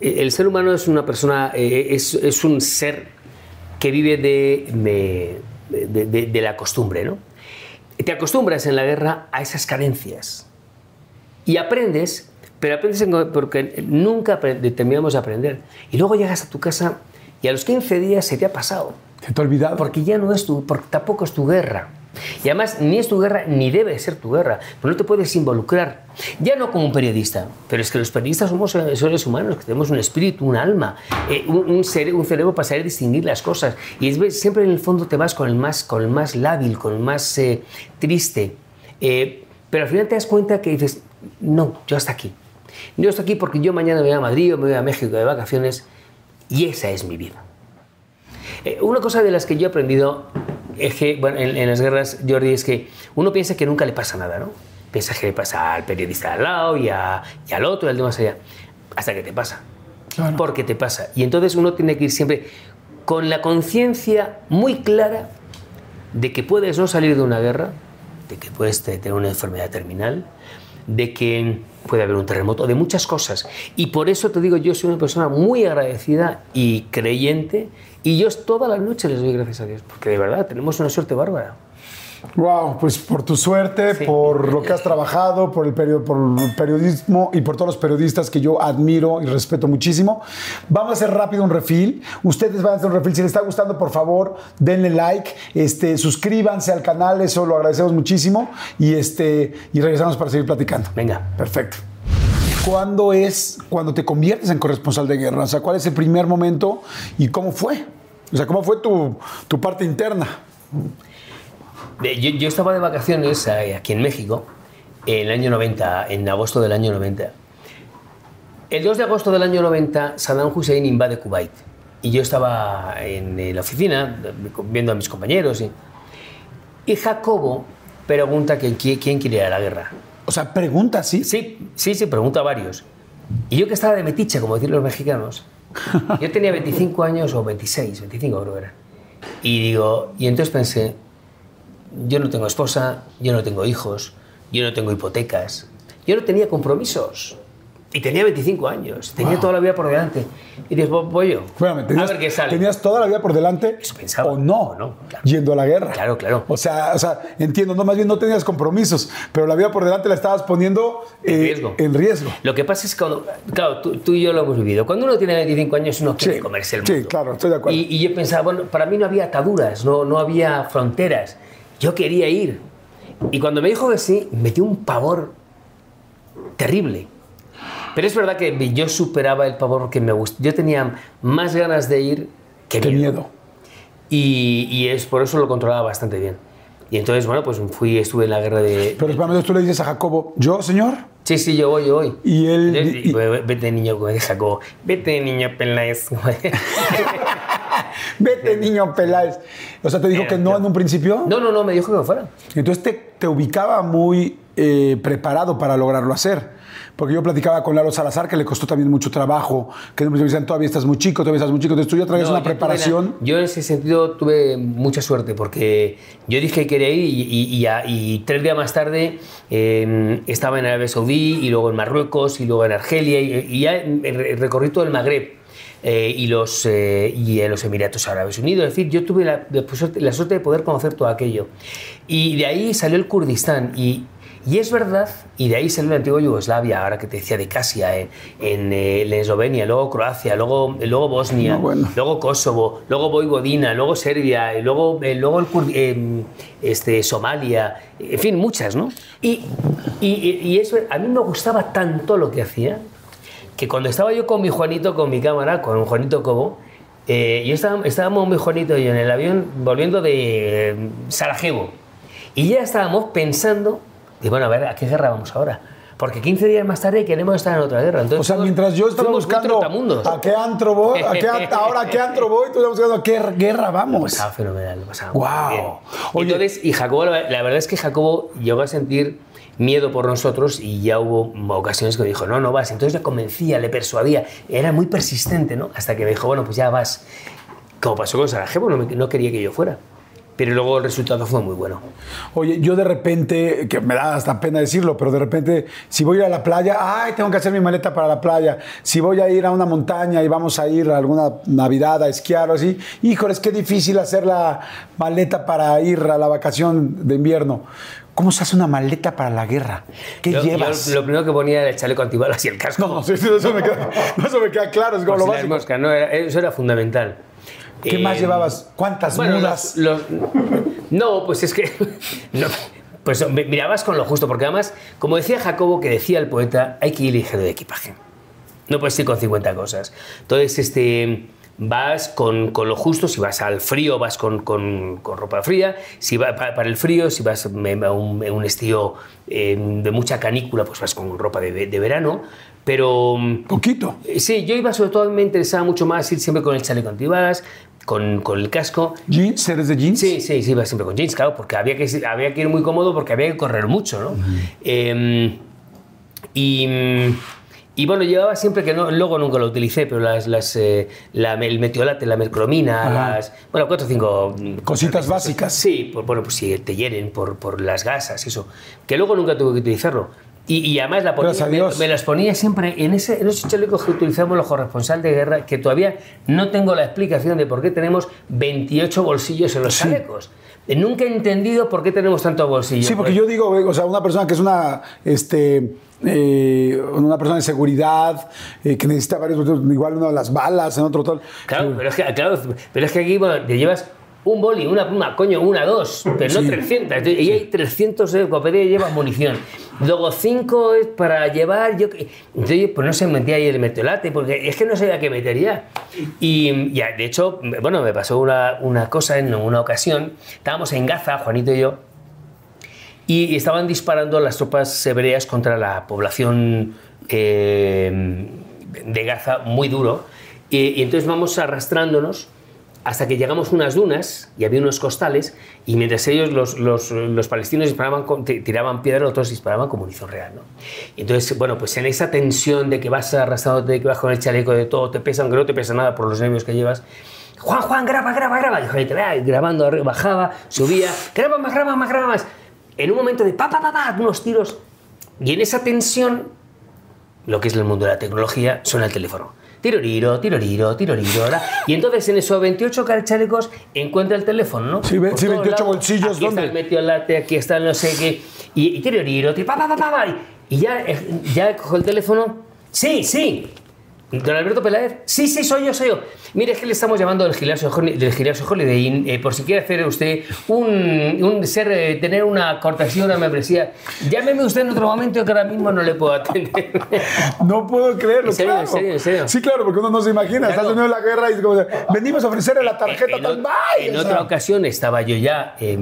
D: el ser humano es una persona, eh, es, es un ser que vive de, de, de- la costumbre, ¿no? Te acostumbras en la guerra a esas carencias y aprendes, pero aprendes en- porque nunca terminamos de aprender. Y luego llegas a tu casa y a los 15 días se te ha pasado.
C: ¿Te te ha olvidado?
D: Porque ya no es tu, porque tampoco es tu guerra. Y además ni es tu guerra ni debe ser tu guerra, pero no te puedes involucrar. Ya no como un periodista, pero es que los periodistas somos seres humanos, que tenemos un espíritu, un alma, eh, un, un cere- un cerebro para saber distinguir las cosas. Y es, siempre en el fondo te vas con el más, con el más lábil, con el más eh, triste. Eh, pero al final te das cuenta que dices, no, yo hasta aquí. Yo hasta aquí porque yo mañana me voy a Madrid o me voy a México de vacaciones y esa es mi vida. Eh, una cosa de las que yo he aprendido es que, bueno, en, en las guerras, Jordi, es que uno piensa que nunca le pasa nada, ¿no? Piensa que le pasa al periodista al lado y, a- y al otro y al de más allá. Hasta que te pasa.
C: Claro.
D: Porque te pasa. Y entonces uno tiene que ir siempre con la conciencia muy clara de que puedes no salir de una guerra, de que puedes te- tener una enfermedad terminal, de que puede haber un terremoto, de muchas cosas. Y por eso te digo, yo soy una persona muy agradecida y creyente, y yo todas las noches les doy gracias a Dios, porque de verdad tenemos una suerte bárbara.
C: Wow, pues por tu suerte,
D: Sí.
C: por lo que has trabajado, por el, perio- por el periodismo y por todos los periodistas que yo admiro y respeto muchísimo. Vamos a hacer rápido un refill. Ustedes van a hacer un refill. Si les está gustando, por favor, denle like, este, suscríbanse al canal, eso lo agradecemos muchísimo. Y, este, y regresamos para seguir platicando.
D: Venga.
C: Perfecto. ¿Cuándo es cuando te conviertes en corresponsal de guerra? O sea, ¿cuál es el primer momento y cómo fue? O sea, ¿cómo fue tu, tu parte interna?
D: Yo, yo estaba de vacaciones eh, aquí en México en el año 90, en agosto del año 90. El 2 de agosto del año 90, Saddam Hussein invade Kuwait. Y yo estaba en eh, la oficina viendo a mis compañeros. Y, y Jacobo pregunta que, qui- quién quiere ir a la guerra.
C: O sea, pregunta, ¿sí?
D: Sí, sí, sí, pregunta a varios. Y yo que estaba de metiche, como dicen los mexicanos, yo tenía 25 años o 26, 25 creo que era. Y digo, y entonces pensé, yo no tengo esposa, yo no tengo hijos, yo no tengo hipotecas, yo no tenía compromisos. Y tenía 25 años, tenía
C: Wow.
D: toda la vida por delante. Y dije, "Voy- voy yo.
C: Espérame,
D: a
C: ¿tenías,
D: ver qué sale.
C: tenías toda la vida por delante
D: Eso pensaba.
C: o no,
D: O no, claro.
C: yendo a la guerra.
D: Claro, claro.
C: O sea, o sea, entiendo, no, más bien no tenías compromisos, pero la vida por delante la estabas poniendo
D: En
C: eh,
D: riesgo.
C: en riesgo.
D: Lo que pasa es que, cuando, claro, tú, tú y yo lo hemos vivido. Cuando uno tiene 25 años, uno quiere
C: Sí,
D: comerse el
C: sí,
D: mundo.
C: claro, estoy de acuerdo.
D: Y, y yo pensaba, bueno, para mí no había ataduras, no, no había fronteras. Yo quería ir. Y cuando me dijo que sí, me dio un pavor terrible. Pero es verdad que yo superaba el pavor porque me gust- Yo tenía más ganas de ir que
C: Qué
D: miedo.
C: miedo.
D: Y, y es por eso lo controlaba bastante bien. Y entonces, bueno, pues fui, estuve en la guerra de...
C: Pero espérame, tú le dices a Jacobo, ¿yo, señor?
D: Sí, sí, yo voy, yo voy.
C: Y él-
D: Entonces,
C: y-
D: vete, niño, como dice Jacobo. Vete, niño Peláez.
C: Vete, niño Peláez. O sea, te dijo que no en un principio.
D: no, no, no, me dijo que me fuera.
C: Entonces te, te ubicaba muy eh, preparado para lograrlo hacer. Porque yo platicaba con Lalo Salazar, que le costó también mucho trabajo, que me decían, todavía estás muy chico, todavía estás muy chico. Entonces tú ya traías
D: No,
C: una
D: yo
C: preparación.
D: la- yo en ese sentido tuve mucha suerte porque yo dije que quería ir y, y- y a- y tres días más tarde eh, estaba en Arabia Saudí y luego en Marruecos y luego en Argelia y, ya re- recorrí todo el Magreb. eh, y, los, eh, y en los Emiratos Árabes Unidos. Es decir, yo tuve la, la suerte- la suerte de poder conocer todo aquello. Y de ahí salió el Kurdistán. Y, y es verdad, y de ahí salió la antigua Yugoslavia, ahora que te decía de Casia, en, en, eh, en Eslovenia, luego Croacia, luego, luego Bosnia,
C: No, bueno.
D: luego Kosovo, luego Voivodina, luego Serbia, luego, eh, luego el Kur- eh, este, Somalia, en fin, muchas, ¿no? Y, y, eso, a mí me gustaba tanto lo que hacía, que cuando estaba yo con mi Juanito, con mi cámara, con Juanito Cobo, eh, yo estaba, estábamos mi Juanito y yo en el avión volviendo de eh, Sarajevo. Y ya estábamos pensando, y bueno, a ver, ¿a qué guerra vamos ahora? Porque 15 días más tarde queremos estar en otra guerra. Entonces,
C: O sea, mientras yo estaba buscando a qué antro voy, a qué, ahora a qué antro voy, tú estabas buscando a qué guerra
D: Lo
C: vamos.
D: pasaba fenomenal, lo pasaba bien.
C: Oye.
D: Entonces, y Jacobo, la, la verdad es que Jacobo llegó a sentir miedo por nosotros y ya hubo ocasiones que me dijo, no, no vas. Entonces le convencía, le persuadía, era muy persistente, ¿no? Hasta que me dijo, bueno, pues ya vas. Como pasó con Sarajevo, no, me- no quería que yo fuera. Pero luego el resultado fue muy bueno.
C: Oye, yo de repente, que me da hasta pena decirlo, pero de repente, si voy a ir a la playa, ay, tengo que hacer mi maleta para la playa. Si voy a ir a una montaña y vamos a ir a alguna Navidad a esquiar o así, híjole, es que difícil hacer la maleta para ir a la vacación de invierno. ¿Cómo se hace una maleta para la guerra? ¿Qué
D: Yo-
C: llevas?
D: yo lo primero que ponía era el chaleco antibalas y el casco.
C: No, eso, me queda, eso me queda claro, es como lo
D: si
C: básico.
D: moscas, no, eso era fundamental.
C: ¿Qué más
D: Eh,
C: llevabas? ¿Cuántas
D: Bueno,
C: mudas?
D: los- los- no, pues es que. no, pues mi- mirabas con lo justo, porque además, como decía Jacobo, que decía el poeta, hay que ir ligero de equipaje. No puedes ir con 50 cosas. Entonces, este. Vas con, con lo justo, si vas al frío vas con, con- con ropa fría, si va, pa- para, el frío, si vas em, a un, un estío eh, de mucha canícula, pues vas con ropa de, de verano, pero
C: Poquito.
D: eh, Sí, yo iba sobre todo, me interesaba mucho más ir siempre con el chaleco antibalas, con, con el casco.
C: ¿Jeans? ¿Eres de jeans?
D: Sí, sí, sí, iba siempre con jeans, claro, porque había que, había que ir muy cómodo porque había que correr mucho, ¿no? Eh, y, y bueno, llevaba siempre que no, luego nunca lo utilicé, pero las, las, eh, la- el metiolate, la mercromina,
C: Ajá.
D: las, bueno, cuatro o cinco
C: Cositas básicas.
D: Sí, por, bueno, pues si te hieren por, por las gasas, eso. Que luego nunca tuve que utilizarlo. Y, y además la ponía, me, las ponía siempre en, ese, en esos chalecos que utilizamos los corresponsales de guerra, que todavía no tengo la explicación de por qué tenemos 28 bolsillos en los
C: Sí.
D: chalecos. Eh, Nunca he entendido por qué tenemos tantos bolsillos.
C: Sí, porque
D: Pues-
C: yo digo, o sea, una persona que es una, este, eh, una persona de seguridad, eh, que necesita varios, igual una de las balas, en otro tal.
D: Claro, pero es que, claro, pero es que aquí bueno, te llevas un boli, una pluma, coño, una, dos, pero no
C: Sí.
D: 300. Entonces, Y hay 300 de copería y llevas munición. Luego 5 es para llevar. Yo, entonces, pues no se metía ahí el metiolate, porque es que no sabía qué metería. Y ya, de hecho, bueno, me pasó una, una cosa en una ocasión. Estábamos en Gaza, Juanito y yo, y estaban disparando las tropas hebreas contra la población eh, de Gaza muy duro. Y, y entonces vamos arrastrándonos hasta que llegamos a unas dunas y había unos costales y mientras ellos, los, los, palestinos, disparaban con- ti- tiraban piedra, otros disparaban con munición real. ¿no? Entonces, bueno, pues en esa tensión de que vas arrastrándote, de que vas con el chaleco de todo, te pesa, aunque no te pesa nada por los nervios que llevas, Juan, Juan, graba, graba, graba. Y grabando, bajaba, subía, graba más, graba más, graba más. En un momento de pa, pa, pa, pa, unos tiros. Y en esa tensión, lo que es el mundo de la tecnología, suena el teléfono. Tiroriro, tiroriro, tiroriro. ¿verdad? Y entonces en esos 28 chalecos encuentra el teléfono, ¿no?
C: Sí, ve- sí,
D: todos
C: 28
D: lados.
C: bolsillos,
D: Aquí
C: ¿dónde?
D: está el metiolate, aquí está el no sé qué. Y, y tiroriro, ti- pa, pa, pa, pa, pa. Y ya, eh, ya cojo el teléfono. Sí, sí. Don Alberto Peláez, sí, sí, soy yo, soy yo. Mire, es que le estamos llamando del gimnasio, del gimnasio Holiday eh, por si quiere hacer usted un, un ser, eh, tener una cortesía, una membresía. Llámeme usted en otro momento que ahora mismo no le puedo atender.
C: No puedo creerlo,
D: ¿En serio,
C: claro.
D: en serio, en serio?
C: Sí, claro, porque uno no se imagina.
D: Claro.
C: Medio de la guerra y como, venimos a ofrecerle la tarjeta
D: en,
C: tal bye.
D: en
C: o
D: otra ocasión estaba yo ya, eh,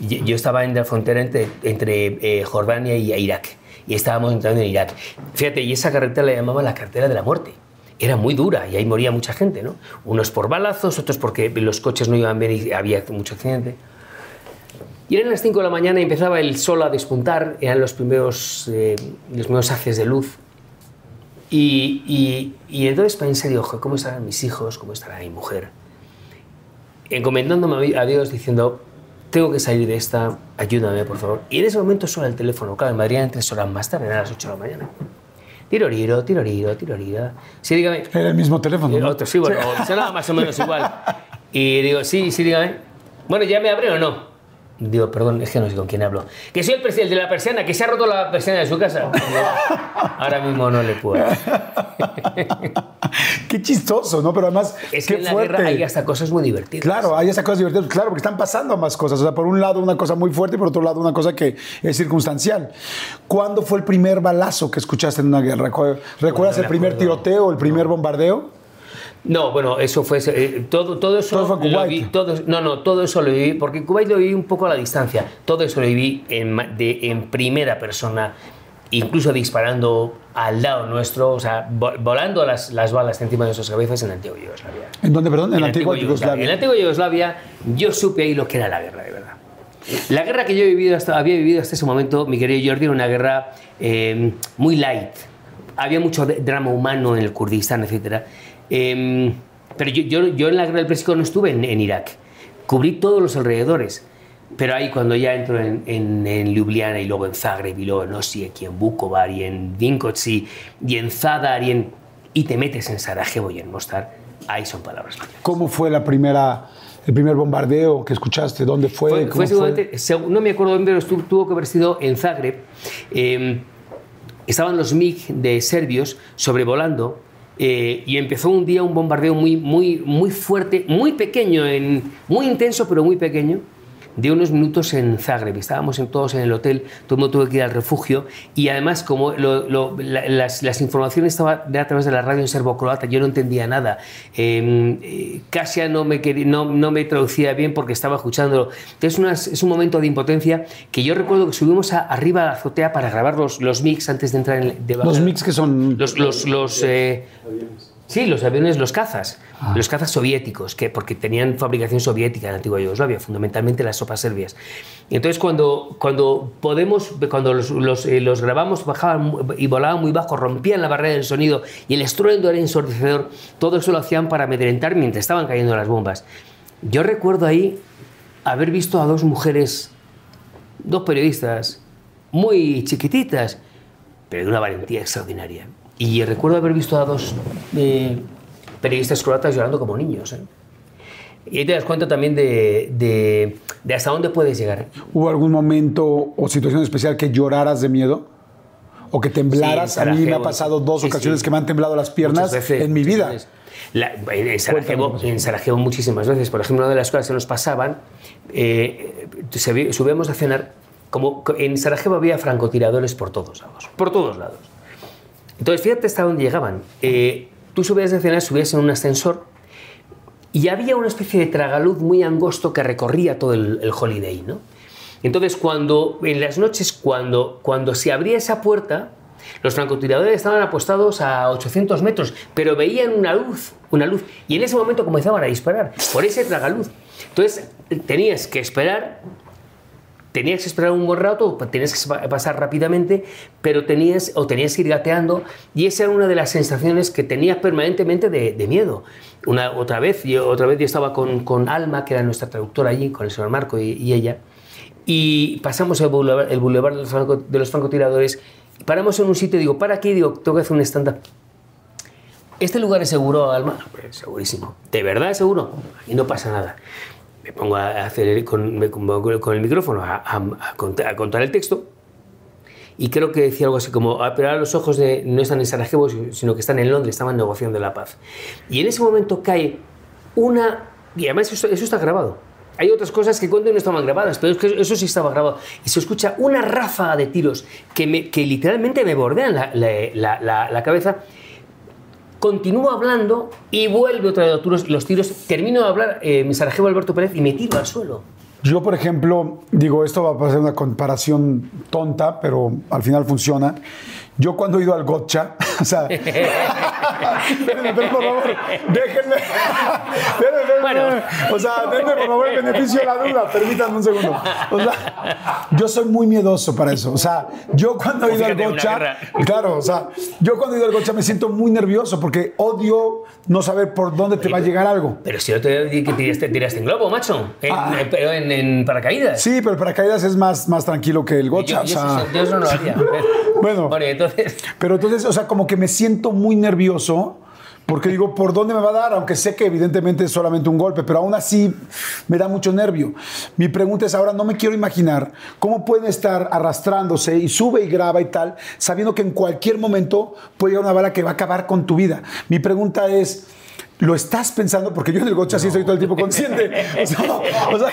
D: yo yo estaba en la frontera entre, entre, eh, Jordania y Irak. Y estábamos entrando en Irak. Fíjate, y esa carretera la llamaban la carretera de la muerte. Era muy dura y ahí moría mucha gente, ¿no? Unos por balazos, otros porque los coches no iban bien y había mucho accidente. Y eran las 5 de la mañana y empezaba el sol a despuntar, eran los primeros, eh, los primeros haces de luz. Y, y, y entonces pensé, digo, "Jo, ¿cómo estarán mis hijos? ¿Cómo estará mi mujer? Encomendándome a Dios diciendo, tengo que salir de esta, ayúdame, por favor. Y en ese momento suena el teléfono, claro, en Madrid eran tres horas más tarde, eran las 8 de la mañana. Tiroriro, tiroriro, tiroriro. Sí, dígame.
C: Era el mismo teléfono.
D: Eh,
C: ¿no?
D: Otro, sí, bueno, sonaba más o menos igual. Y digo, sí, sí, dígame. Bueno, ¿ya me abre o no? Digo, perdón, es que no sé con quién hablo. Que soy el presidente de la persiana, que se ha roto la persiana de su casa. Ahora mismo no le puedo.
C: Qué chistoso, ¿no? Pero además,
D: Es que
C: qué
D: en la
C: fuerte.
D: guerra hay hasta cosas muy divertidas.
C: Claro, hay esas cosas divertidas, claro, porque están pasando más cosas. O sea, por un lado una cosa muy fuerte y por otro lado una cosa que es circunstancial. ¿Cuándo fue el primer balazo que escuchaste en una guerra? ¿Recu- ¿Recuerdas el primer tiroteo, el primer bombardeo?
D: No, bueno, eso fue. eh, todo, todo eso.
C: Todo fue en
D: lo
C: Kuwait.
D: vi- todo- no, no, todo eso lo viví. Porque en Kuwait lo viví un poco a la distancia. Todo eso lo viví en, de- en primera persona, incluso disparando al lado nuestro, o sea, vo- volando las, las balas encima de nuestras cabezas en la antigua Yugoslavia.
C: ¿En dónde, perdón? En,
D: En
C: la antigua
D: En
C: Yugoslavia.
D: la antigua Yugoslavia, yo supe ahí lo que era la guerra, de verdad. La guerra que yo he vivido hasta, había vivido hasta ese momento, mi querido Jordi, era una guerra eh, muy light. Había mucho drama humano en el Kurdistán, etc. Eh, pero yo, yo, yo en la guerra del Pérsico no estuve en, en Irak. Cubrí todos los alrededores. Pero ahí cuando ya entro en, en, en Ljubljana y luego en Zagreb y luego en Osijek y en Vukovar y en Vinkovci y en Zadar y, en, y te metes en Sarajevo y en Mostar, ahí son palabras mayores.
C: ¿Cómo fue la primera, el primer bombardeo que escuchaste? ¿Dónde fue?
D: Fue,
C: ¿Cómo
D: fue seg- no me acuerdo bien, pero tuvo que haber sido en Zagreb. Eh, estaban los MiG de serbios sobrevolando eh, y empezó un día un bombardeo muy, muy, muy fuerte, muy pequeño, en, muy intenso, pero muy pequeño, de unos minutos en Zagreb. Estábamos en- todos en el hotel, todo el mundo tuvo que ir al refugio y además como lo- lo- la- las, las informaciones estaban a través de la radio en serbo-croata, yo no entendía nada. Eh, eh, Kasia no me, quería- no, no me traducía bien porque estaba escuchándolo. Entonces unas- es un momento de impotencia que yo recuerdo que subimos a- arriba a la azotea para grabar los, los mix antes de entrar en de
C: Los mix que son...
D: los, los, los, eh, sí, los aviones, los cazas, los cazas soviéticos, que, porque tenían fabricación soviética en la antigua Yugoslavia, fundamentalmente las sopas serbias. Y entonces cuando, cuando podemos, cuando los, los, eh, los grabamos, bajaban y volaban muy bajo, rompían la barrera del sonido y el estruendo era ensordecedor, todo eso lo hacían para amedrentar mientras estaban cayendo las bombas. Yo recuerdo ahí haber visto a dos mujeres, dos periodistas, muy chiquititas, pero de una valentía extraordinaria. Y recuerdo haber visto a dos eh, periodistas croatas llorando como niños. ¿eh? Y ahí te das cuenta también de, de- de hasta dónde puedes llegar.
C: ¿Hubo algún momento o situación especial que lloraras de miedo? ¿O que temblaras?
D: Sí,
C: a mí me ha pasado dos
D: Sí,
C: ocasiones
D: sí.
C: que me han temblado las piernas
D: veces,
C: en mi vida.
D: La- en, Sarajevo, en Sarajevo muchísimas veces. Por ejemplo, una de las cosas que nos pasaban, eh, subíamos a cenar, como en Sarajevo había francotiradores por todos lados. Por todos lados. Entonces, fíjate hasta dónde llegaban. Eh, tú subías de cenar, subías en un ascensor y había una especie de tragaluz muy angosto que recorría todo el, el holiday, ¿no? Entonces, cuando en las noches, cuando, cuando se abría esa puerta, los francotiradores estaban apostados a 800 metros, pero veían una luz, una luz, y en ese momento comenzaban a disparar por ese tragaluz. Entonces, tenías que esperar tenías que esperar un buen rato, tenías que pa- pasar rápidamente, pero tenías, o tenías que ir gateando, y esa era una de las sensaciones que tenías permanentemente de, de miedo. Una, otra, vez, yo, otra vez yo estaba con, con Alma, que era nuestra traductora allí, con el señor Marco y, y ella, y pasamos el boulevard, el boulevard de, los franco- de francotiradores, y paramos en un sitio, digo, para aquí, digo, tengo que hacer un stand-up. ¿Este lugar es seguro, Alma? Pues, segurísimo. ¿De verdad es seguro? Aquí no pasa nada. Me pongo a hacer con, me pongo con el micrófono a, a- a cont- a contar el texto y creo que decía algo así como, ah, pero ahora los ojos de, no están en Sarajevo, sino que están en Londres, estaban negociando la paz. Y en ese momento cae una, y además eso, eso está grabado, hay otras cosas que cuando no estaban grabadas, pero es que eso sí estaba grabado. Y se escucha una ráfaga de tiros que, me, que literalmente me bordean la, la, la, la cabeza. Continúo hablando y vuelve otra vez los, tiros. Termino de hablar eh, mi Sarajevo Alberto Pérez y me tiro al suelo.
C: Yo, por ejemplo, digo, esto va a parecer una comparación tonta, pero al final funciona. Yo cuando he ido al gotcha, o sea, espérenme, por favor, déjenme, déjenme,
D: Bueno.
C: o sea, denme por favor el beneficio de la duda, permítanme un segundo. O sea, yo soy muy miedoso para eso, o sea, yo cuando he ido al gotcha, claro, o sea, yo cuando he ido al gotcha me siento muy nervioso porque odio no saber por dónde te va a llegar algo.
D: Pero si yo te dije que tiraste, tiraste en globo, macho. En,
C: Ah.
D: eh, pero en, en paracaídas.
C: Sí, pero el paracaídas es más, más tranquilo que el gotcha,
D: yo
C: o sea,
D: yo eso no lo haría.
C: Bueno.
D: Bueno, y entonces.
C: Pero entonces, o sea, como que me siento muy nervioso porque digo, ¿por dónde me va a dar? Aunque sé que evidentemente es solamente un golpe, pero aún así me da mucho nervio. Mi pregunta es ahora, no me quiero imaginar cómo pueden estar arrastrándose y sube y graba y tal, sabiendo que en cualquier momento puede llegar una bala que va a acabar con tu vida. Mi pregunta es... ¿Lo estás pensando? Porque yo en el gocha sí soy todo el tiempo consciente. O sea, o sea,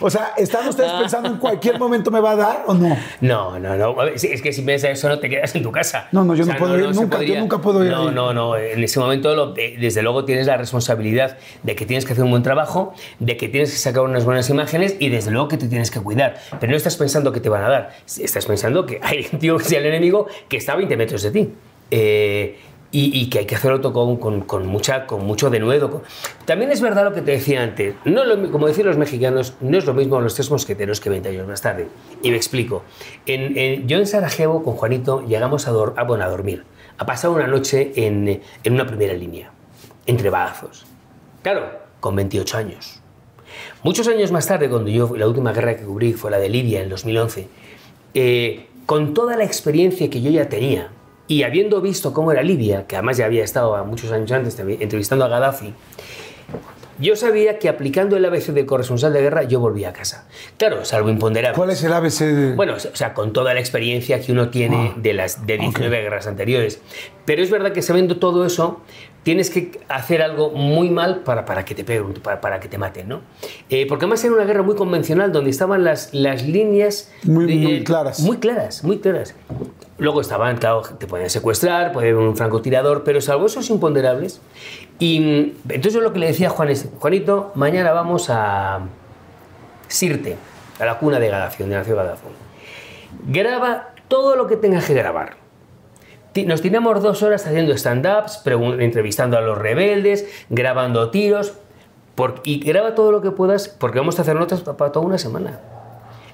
C: o sea, ¿están ustedes pensando en cualquier momento me va a dar o no?
D: No, no, no. Es que si piensas eso, no te quedas en tu casa.
C: No, no, yo no puedo ir,
D: se
C: nunca, yo nunca puedo ir
D: No, no, no. En ese momento, eh, desde luego, tienes la responsabilidad de que tienes que hacer un buen trabajo, de que tienes que sacar unas buenas imágenes y, desde luego, que te tienes que cuidar. Pero no estás pensando que te van a dar. Estás pensando que hay un tío que sea el enemigo que está a 20 metros de ti. Eh, y, y que hay que hacerlo con, con- con mucha, con mucho denuedo. También es verdad lo que te decía antes. No lo como decían los mexicanos, no es lo mismo los tres mosqueteros que 20 años más tarde. Y me explico. En- en- yo en Sarajevo con Juanito llegamos a, dor- a, bueno, a dormir, a pasar una noche en, en una primera línea, entre balazos. Claro, con 28 años. Muchos años más tarde, cuando yo la última guerra que cubrí fue la de Libia en 2011, eh, con toda la experiencia que yo ya tenía y habiendo visto cómo era Libia, que además ya había estado muchos años antes entrevistando a Gaddafi, yo sabía que aplicando el ABC del corresponsal de guerra yo volvía a casa. Claro, salvo imponderables.
C: ¿Cuál es el ABC de...?
D: Bueno, o sea, con toda la experiencia que uno tiene
C: Ah,
D: de las de 19 guerras anteriores. Pero es verdad que sabiendo todo eso, tienes que hacer algo muy mal para, para que te peguen, para, para que te maten, ¿no? Eh, porque además era una guerra muy convencional, donde estaban las, las líneas...
C: Muy- muy claras.
D: Muy claras, muy claras. Luego estaban, claro, te podían secuestrar, puede haber un francotirador, pero salvo esos imponderables. Y mm, entonces yo lo que le decía a Juan es, Juanito, mañana vamos a Sirte, a la cuna de Gaddafi, donde nació Gaddafi. Graba todo lo que tengas que grabar. Nos tiramos dos horas haciendo stand-ups, entrevistando a los rebeldes, grabando tiros. por- y graba todo lo que puedas, porque vamos a hacer notas pa- para toda una semana.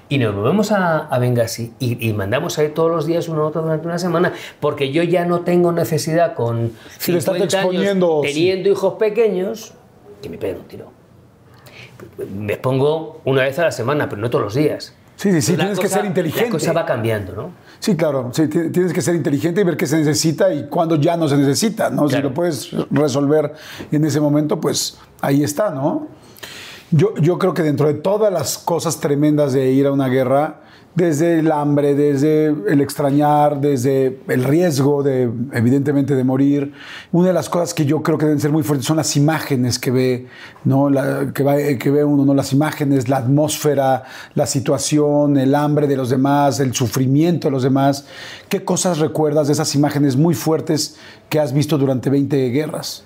D: Y nos volvemos a, a Benghazi y, y mandamos ahí todos los días una nota durante una semana, porque yo ya no tengo necesidad con
C: estás
D: 50 años
C: exponiendo, sí.
D: teniendo hijos pequeños que me peguen un tiro. Me pongo una vez a la semana, pero no todos los días.
C: Sí, sí, sí, tienes que ser inteligente.
D: La cosa va cambiando, ¿no?
C: Sí, claro, sí, tienes que ser inteligente y ver qué se necesita y cuándo ya no se necesita, ¿no? Si lo puedes resolver en ese momento, pues ahí está, ¿no? Yo, yo creo que dentro de todas las cosas tremendas de ir a una guerra, desde el hambre, desde el extrañar, desde el riesgo de, evidentemente, de morir, una de las cosas que yo creo que deben ser muy fuertes son las imágenes que ve, ¿no? La- que, que ve uno, ¿no? Las imágenes, la atmósfera, la situación, el hambre de los demás, el sufrimiento de los demás. ¿Qué cosas recuerdas de esas imágenes muy fuertes que has visto durante 20 guerras?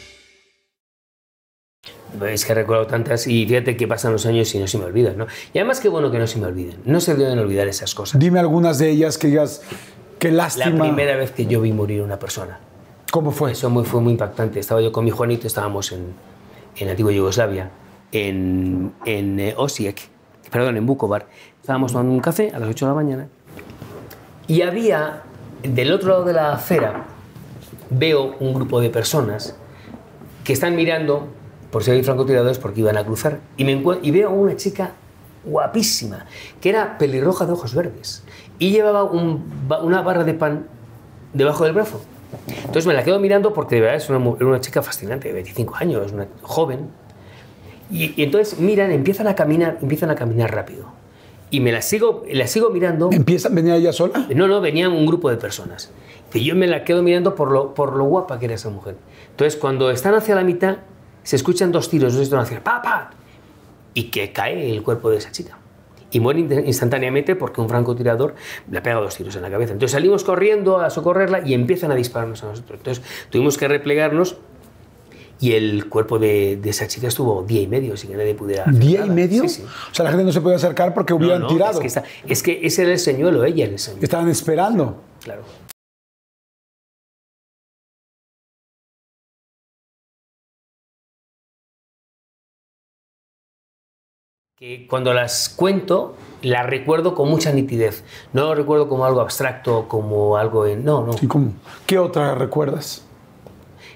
D: Es que recuerdo tantas y fíjate que pasan los años y no se me olvidan, ¿no? Y además qué bueno que no se me olviden. No se deben olvidar esas cosas.
C: Dime algunas de ellas que digas, qué lástima.
D: La primera vez que yo vi morir una persona.
C: ¿Cómo fue?
D: Eso muy, fue muy impactante. Estaba yo con mi Juanito, estábamos en, en antigua Yugoslavia, en, en eh, Osijek, perdón, en Bukovar. Estábamos tomando un café a las 8 de la mañana y había, del otro lado de la acera, veo un grupo de personas que están mirando por si hay francotiradores porque iban a cruzar y, me y veo a una chica guapísima que era pelirroja de ojos verdes y llevaba un una barra de pan debajo del brazo. Entonces me la quedo mirando porque de verdad es una, una chica fascinante, de 25 años, una joven. Y, y entonces miran, empiezan a caminar, empiezan a caminar rápido. Y me la sigo, la sigo mirando.
C: ¿Empieza, venía ella sola?
D: No, no, venían un grupo de personas. Que yo me la quedo mirando por lo, por lo guapa que era esa mujer. Entonces, cuando están hacia la mitad, se escuchan dos tiros, dos hacia ¡pa, pa! Y que cae el cuerpo de esa chica. Y muere in- instantáneamente porque un francotirador le pega dos tiros en la cabeza. Entonces salimos corriendo a socorrerla y empiezan a dispararnos a nosotros. Entonces tuvimos que replegarnos y el cuerpo de, de esa chica estuvo día y medio sin que nadie pudiera
C: ¿Día y medio?
D: Sí, sí.
C: O sea, la gente no se podía acercar porque
D: No,
C: hubieran
D: no,
C: tirado.
D: Es que, está- es que ese era el señuelo, ella era el señuelo.
C: Estaban esperando.
D: Claro. Que cuando las cuento, las recuerdo con mucha nitidez. No lo recuerdo como algo abstracto, como algo en... No, no.
C: ¿Y cómo? ¿Qué otra recuerdas?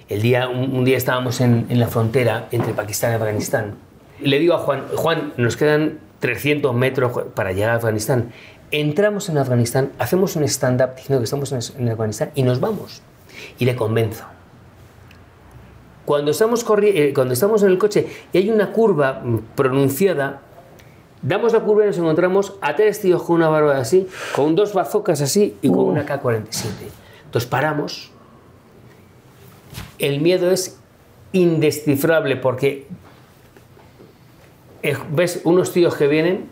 D: El día, un, un día estábamos en, en la frontera entre Pakistán y Afganistán. Le digo a Juan, Juan, nos quedan 300 metros para llegar a Afganistán. Entramos en Afganistán, hacemos un stand-up diciendo que estamos en, en Afganistán y nos vamos. Y le convenzo. Cuando estamos, eh, cuando estamos en el coche y hay una curva mm, pronunciada, damos la curva y nos encontramos a tres tíos con una barba así, con dos bazocas así y con una K-47. Entonces paramos. El miedo es indescifrable porque eh, ves unos tíos que vienen,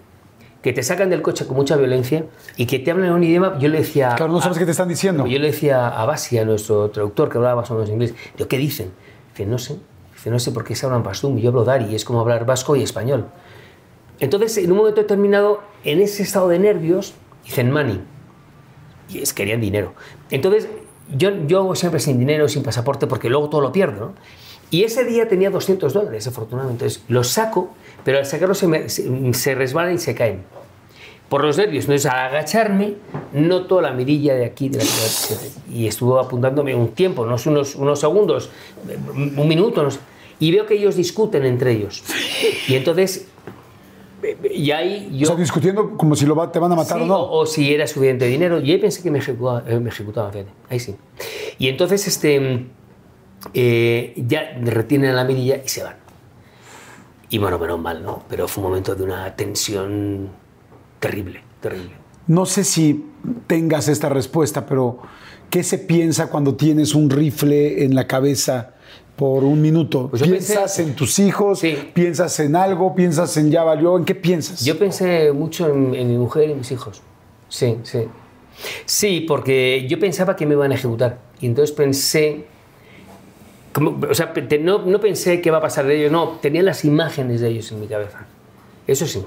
D: que te sacan del coche con mucha violencia y que te hablan en un idioma. Yo le decía.
C: Claro, no sabes
D: a-
C: qué te están diciendo.
D: Yo le decía a Basi, a nuestro traductor que hablaba más o menos inglés, digo, ¿qué dicen? Dice, no sé. Dice, no sé por qué se hablan pastún. Y yo hablo dari, y es como hablar vasco y español. Entonces, en un momento determinado, en ese estado de nervios, dicen money. Y es, querían dinero. Entonces, yo, yo siempre sin dinero, sin pasaporte, porque luego todo lo pierdo. ¿no? Y ese día tenía 200 dólares, afortunadamente. Entonces, los saco, pero al sacarlos se, se, se resbalan y se caen. Por los nervios. Entonces, al agacharme, noto la mirilla de aquí de la y estuvo apuntándome un tiempo, unos, unos, unos segundos, un minuto, no y veo que ellos discuten entre ellos. Y entonces, y ahí
C: O
D: yo...
C: sea, discutiendo como si lo va- te van a matar
D: Sí,
C: o no.
D: o, o si era suficiente dinero. Y ahí pensé que me ejecutaba, eh, me fíjate. Ahí sí. Y entonces este, eh, ya retienen la mirilla y se van. Y bueno, menos mal, ¿no? Pero fue un momento de una tensión terrible, terrible.
C: No sé si tengas esta respuesta, pero ¿qué se piensa cuando tienes un rifle en la cabeza por un minuto?
D: Pues
C: ¿Piensas
D: pensé-
C: en tus hijos?
D: Sí.
C: ¿Piensas en algo? ¿Piensas en ya valió? ¿En qué piensas?
D: Yo pensé mucho en, en mi mujer y mis hijos. Sí, sí. Sí, porque yo pensaba que me iban a ejecutar. Y entonces pensé. como- o sea, no, no pensé qué va a pasar de ellos, no, tenía las imágenes de ellos en mi cabeza. Eso sí.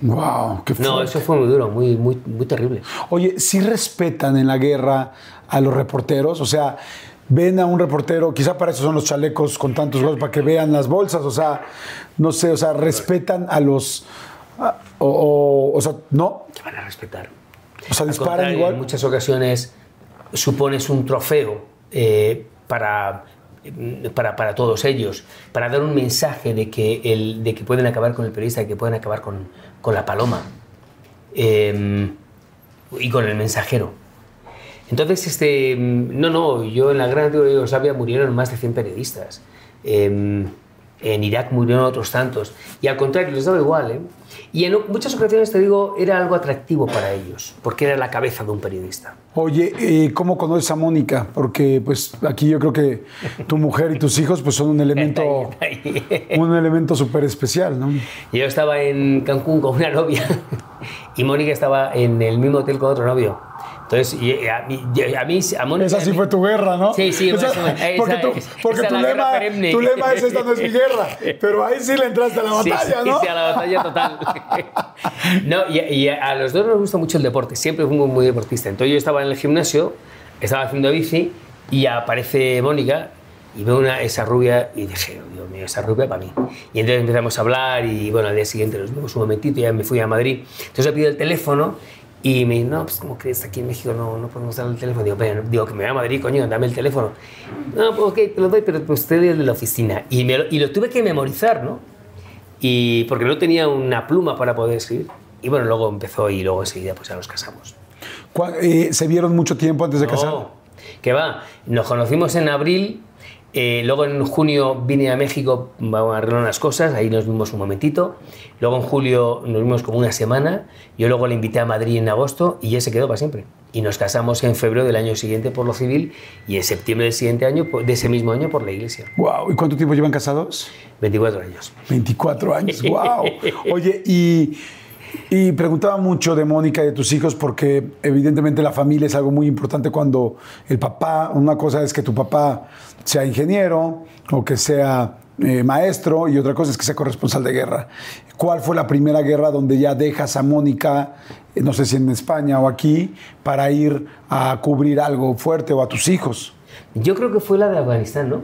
C: Wow, qué
D: No, eso fue muy duro, muy, muy, muy terrible.
C: Oye, ¿sí respetan en la guerra a los reporteros? O sea, ven a un reportero, quizá para eso son los chalecos con tantos globos, para que vean las bolsas, o sea, no sé, o sea, respetan a los... a- o, o, o sea, no,
D: Te van a respetar.
C: o sea, disparan igual.
D: En muchas ocasiones supones un trofeo eh, para, para, para todos ellos, para dar un mensaje de que, el, de que pueden acabar con el periodista, de que pueden acabar con, con la paloma eh, y con el mensajero. Entonces, este, no, no, yo en la Gran Antigua Yugoslavia murieron más de 100 periodistas. Eh, en Irak murieron otros tantos. Y al contrario, les daba igual. ¿eh? Y en muchas ocasiones, te digo, era algo atractivo para ellos, porque era la cabeza de un periodista.
C: Oye, ¿cómo conoces a Mónica? Porque pues aquí yo creo que tu mujer y tus hijos pues son un elemento, un elemento súper especial, ¿no?
D: Yo estaba en Cancún con una novia y Mónica estaba en el mismo hotel con otro novio. Entonces, y- a, mí, a mí, a Mónica...
C: Esa sí fue tu guerra, ¿no?
D: Sí, sí,
C: Esa- porque tu, porque
D: esa
C: tu, lema, tu lema es esta no es mi guerra. Pero ahí sí le entraste a la
D: Sí,
C: batalla,
D: sí,
C: ¿no?
D: sí, a la batalla total. no, y, y a los dos nos gusta mucho el deporte, siempre fuimos muy deportista. Entonces yo estaba en el gimnasio, estaba haciendo bici y aparece Mónica y veo una, esa rubia y dije, "Oh, Dios mío, esa rubia para mí. Y entonces empezamos a hablar y bueno, al día siguiente nos vimos un momentito y ya me fui a Madrid. Entonces le pido el teléfono y me dice, no, pues como crees, aquí en México no, no podemos dar el teléfono. Digo, "Pero, digo, que me voy a Madrid, coño, dame el teléfono. No, pues ok, te lo doy, pero pues te doy el de la oficina. Y, me lo, y lo tuve que memorizar, ¿no? y porque no tenía una pluma para poder escribir. Y bueno, luego empezó y luego enseguida pues ya nos casamos.
C: ¿Cuá- eh, ¿Se vieron mucho tiempo antes de casar?
D: No, que va, nos conocimos en abril, eh, luego en junio vine a México a arreglar unas cosas, ahí nos vimos un momentito, luego en julio nos vimos como una semana, yo luego le invité a Madrid en agosto y ya se quedó para siempre. Y nos casamos en febrero del año siguiente por lo civil y en septiembre del siguiente año, por- de ese mismo año, por la iglesia.
C: Wow. ¿Y cuánto tiempo llevan casados?
D: 24 años.
C: 24 años, wow. Oye, y, y preguntaba mucho de Mónica y de tus hijos porque evidentemente la familia es algo muy importante cuando el papá, una cosa es que tu papá sea ingeniero o que sea eh, maestro y otra cosa es que sea corresponsal de guerra. ¿Cuál fue la primera guerra donde ya dejas a Mónica, eh, no sé si en España o aquí, para ir a cubrir algo fuerte o a tus hijos?
D: Yo creo que fue la de Afganistán, ¿no?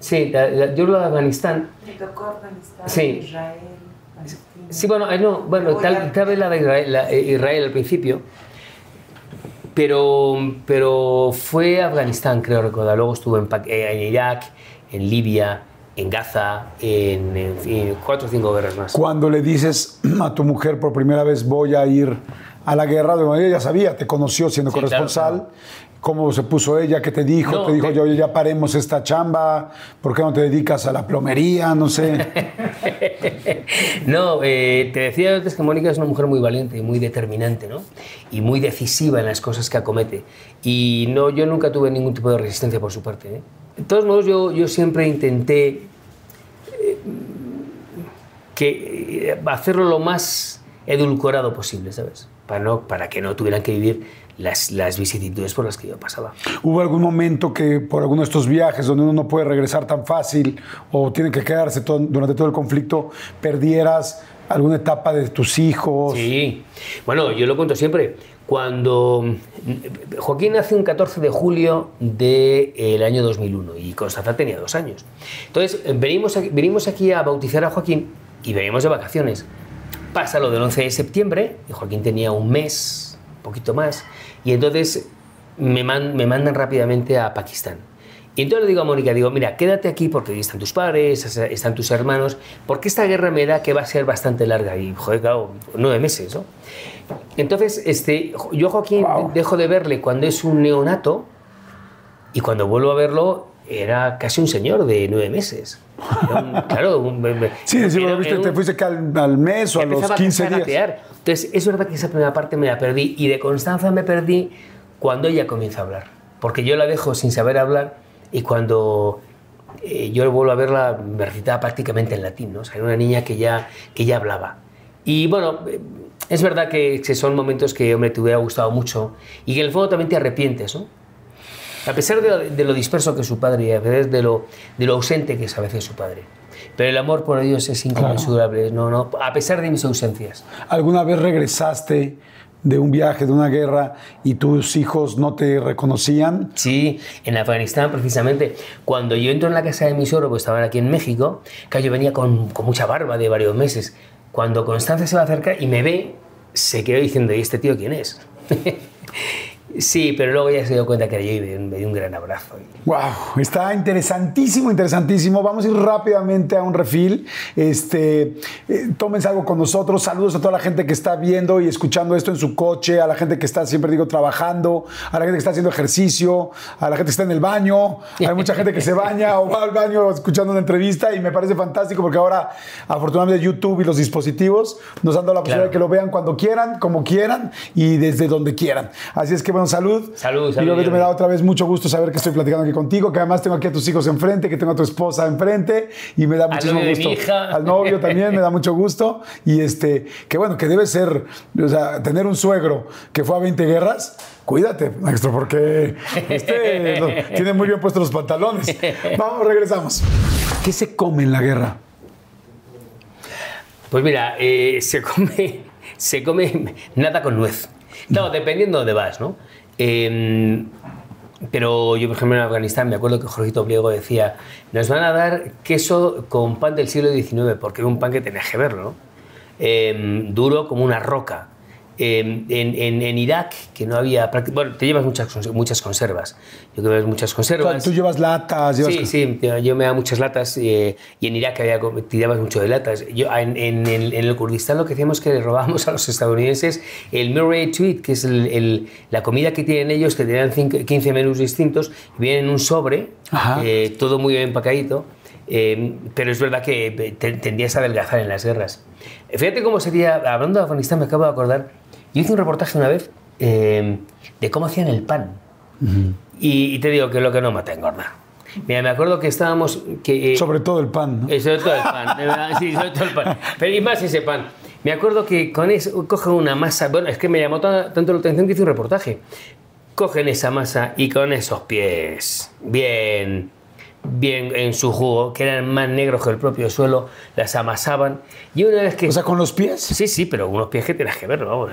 D: Sí, la- la- yo la de Afganistán.
F: Me tocó Afganistán,
D: Sí.
F: Israel.
D: Sí, bueno, eh, no, bueno tal, vez la de Israel, la- eh, Israel al principio, pero, pero fue Afganistán, creo recordar. Luego estuve en, eh, en Irak, en Libia, en Gaza, en, cuatro o cinco guerras más.
C: Cuando le dices a tu mujer por primera vez voy a ir a la guerra, de ella ya sabía, te conoció siendo
D: Sí,
C: corresponsal.
D: claro,
C: ¿Cómo se puso ella? ¿Qué te dijo?
D: No,
C: te dijo, yo ya paremos esta chamba, ¿por qué no te dedicas a la plomería? No sé.
D: No, eh, te decía antes que Mónica es una mujer muy valiente y muy determinante, ¿no? Y muy decisiva en las cosas que acomete. Y no, yo nunca tuve ningún tipo de resistencia por su parte. ¿eh? De todos modos, yo, yo siempre intenté eh, que, eh, hacerlo lo más edulcorado posible, ¿sabes? Para, no, para que no tuvieran que vivir las, las vicisitudes por las que yo pasaba.
C: ¿Hubo algún momento que por alguno de estos viajes donde uno no puede regresar tan fácil o tiene que quedarse todo- durante todo el conflicto, perdieras alguna etapa de tus hijos?
D: Sí. Bueno, yo lo cuento siempre. Cuando Joaquín nace un 14 de julio del año 2001 y Constanza tenía dos años. Entonces, venimos aquí, venimos aquí a bautizar a Joaquín y venimos de vacaciones. Pasa lo del 11 de septiembre y Joaquín tenía un mes, poquito más, y entonces me, man- me mandan rápidamente a Pakistán. Y entonces le digo a Mónica, digo, mira, quédate aquí porque ahí están tus padres, están tus hermanos, porque esta guerra me da que va a ser bastante larga y, joder, claro, nueve meses, ¿no? Entonces, este, yo Joaquín
C: Wow.
D: dejo de verle cuando es un neonato y cuando vuelvo a verlo era casi un señor de nueve meses. Un- claro, un,
C: Sí, sí,
D: era-
C: lo viste,
D: era
C: te fuiste que al, al mes o a los
D: empezaba
C: 15
D: a
C: días.
D: Entonces, es verdad que esa primera parte me la perdí y de Constanza me perdí cuando ella comienza a hablar. Porque yo la dejo sin saber hablar y cuando eh, yo vuelvo a verla me recitaba prácticamente en latín, ¿no? O sea, era una niña que ya, que ya hablaba. Y bueno, eh, es verdad que, que son momentos que, hombre, te hubiera gustado mucho y que en el fondo también te arrepientes, ¿no? A pesar de lo, de lo disperso que es su padre y a veces de lo, de lo ausente que es a veces su padre. Pero el amor por ellos es inconmensurable, no, no, a pesar de mis ausencias.
C: ¿Alguna vez regresaste de un viaje, de una guerra, y tus hijos no te reconocían?
D: Sí, en Afganistán precisamente. Cuando yo entro en la casa de mi suegro, pues estaban aquí en México, que yo venía con, con mucha barba de varios meses. Cuando Constanza se va a acercar y me ve, se quedó diciendo, ¿y este tío quién es? Sí, pero luego ya se dio cuenta que era yo y me dio un- gran abrazo.
C: Wow, está interesantísimo, interesantísimo. Vamos a ir rápidamente a un refil. Este, eh, tómense algo con nosotros. Saludos a toda la gente que está viendo y escuchando esto en su coche, a la gente que está, siempre digo, trabajando, a la gente que está haciendo ejercicio, a la gente que está en el baño. Hay mucha gente que se baña o va al baño escuchando una entrevista y me parece fantástico porque ahora, afortunadamente, YouTube y los dispositivos nos han dado la posibilidad
D: Claro.
C: de que lo vean cuando quieran, como quieran y desde donde quieran. Así es que, bueno, bueno, salud.
D: Salud,
C: Y
D: salud,
C: obviamente me da otra vez mucho gusto saber que estoy platicando aquí contigo, que además tengo aquí a tus hijos enfrente, que tengo a tu esposa enfrente y me da muchísimo gusto. Al novio también me da mucho gusto. Y este, que bueno, que debe ser, o sea, tener un suegro que fue a 20 guerras. Cuídate, maestro, porque este lo- tiene muy bien puestos los pantalones. Vamos, regresamos. ¿Qué se come en la guerra?
D: Pues mira, eh, se, come, se come nada con nuez. Claro, dependiendo de vas, ¿no? Eh, pero yo, por ejemplo, en Afganistán me acuerdo que Jorgito Pliego decía, nos van a dar queso con pan del siglo XIX, porque era un pan que tenías que verlo, ¿no? Eh, duro como una roca. Eh, en, en- en Irak, que no había... Bueno, te llevas muchas, muchas conservas. Yo creo que muchas
C: O sea,
D: conservas.
C: tú llevas latas, llevas...
D: Sí, sí, yo me da muchas latas eh, y en Irak había, tirabas mucho de latas. Yo, en, en el, en el Kurdistán lo que hacíamos es que le robábamos a los estadounidenses el Murray Tweet, que es el- el- la comida que tienen ellos, que tenían cinco- 15 menús distintos, y vienen en un sobre, eh, todo muy bien empacadito. eh, pero es verdad que te- tendías a adelgazar en las guerras. Fíjate cómo sería, hablando de Afganistán, me acabo de acordar, yo hice un reportaje una vez eh, de cómo hacían el pan. Y, y te digo que lo que no mata engorda. Mira, me acuerdo que estábamos... Que, eh,
C: Sobre todo el pan, ¿no?
D: eh, sobre todo el pan, sí, sobre todo el pan. Pero y más ese pan. Me acuerdo que con eso cogen una masa, bueno, es que me llamó ta- tanto la atención que hice un reportaje. Cogen esa masa y con esos pies, bien, bien en su jugo, que eran más negros que el propio suelo, las amasaban. Y una vez que...
C: O sea, con los pies.
D: Sí, sí, pero unos pies que tenías que verlo, vamos,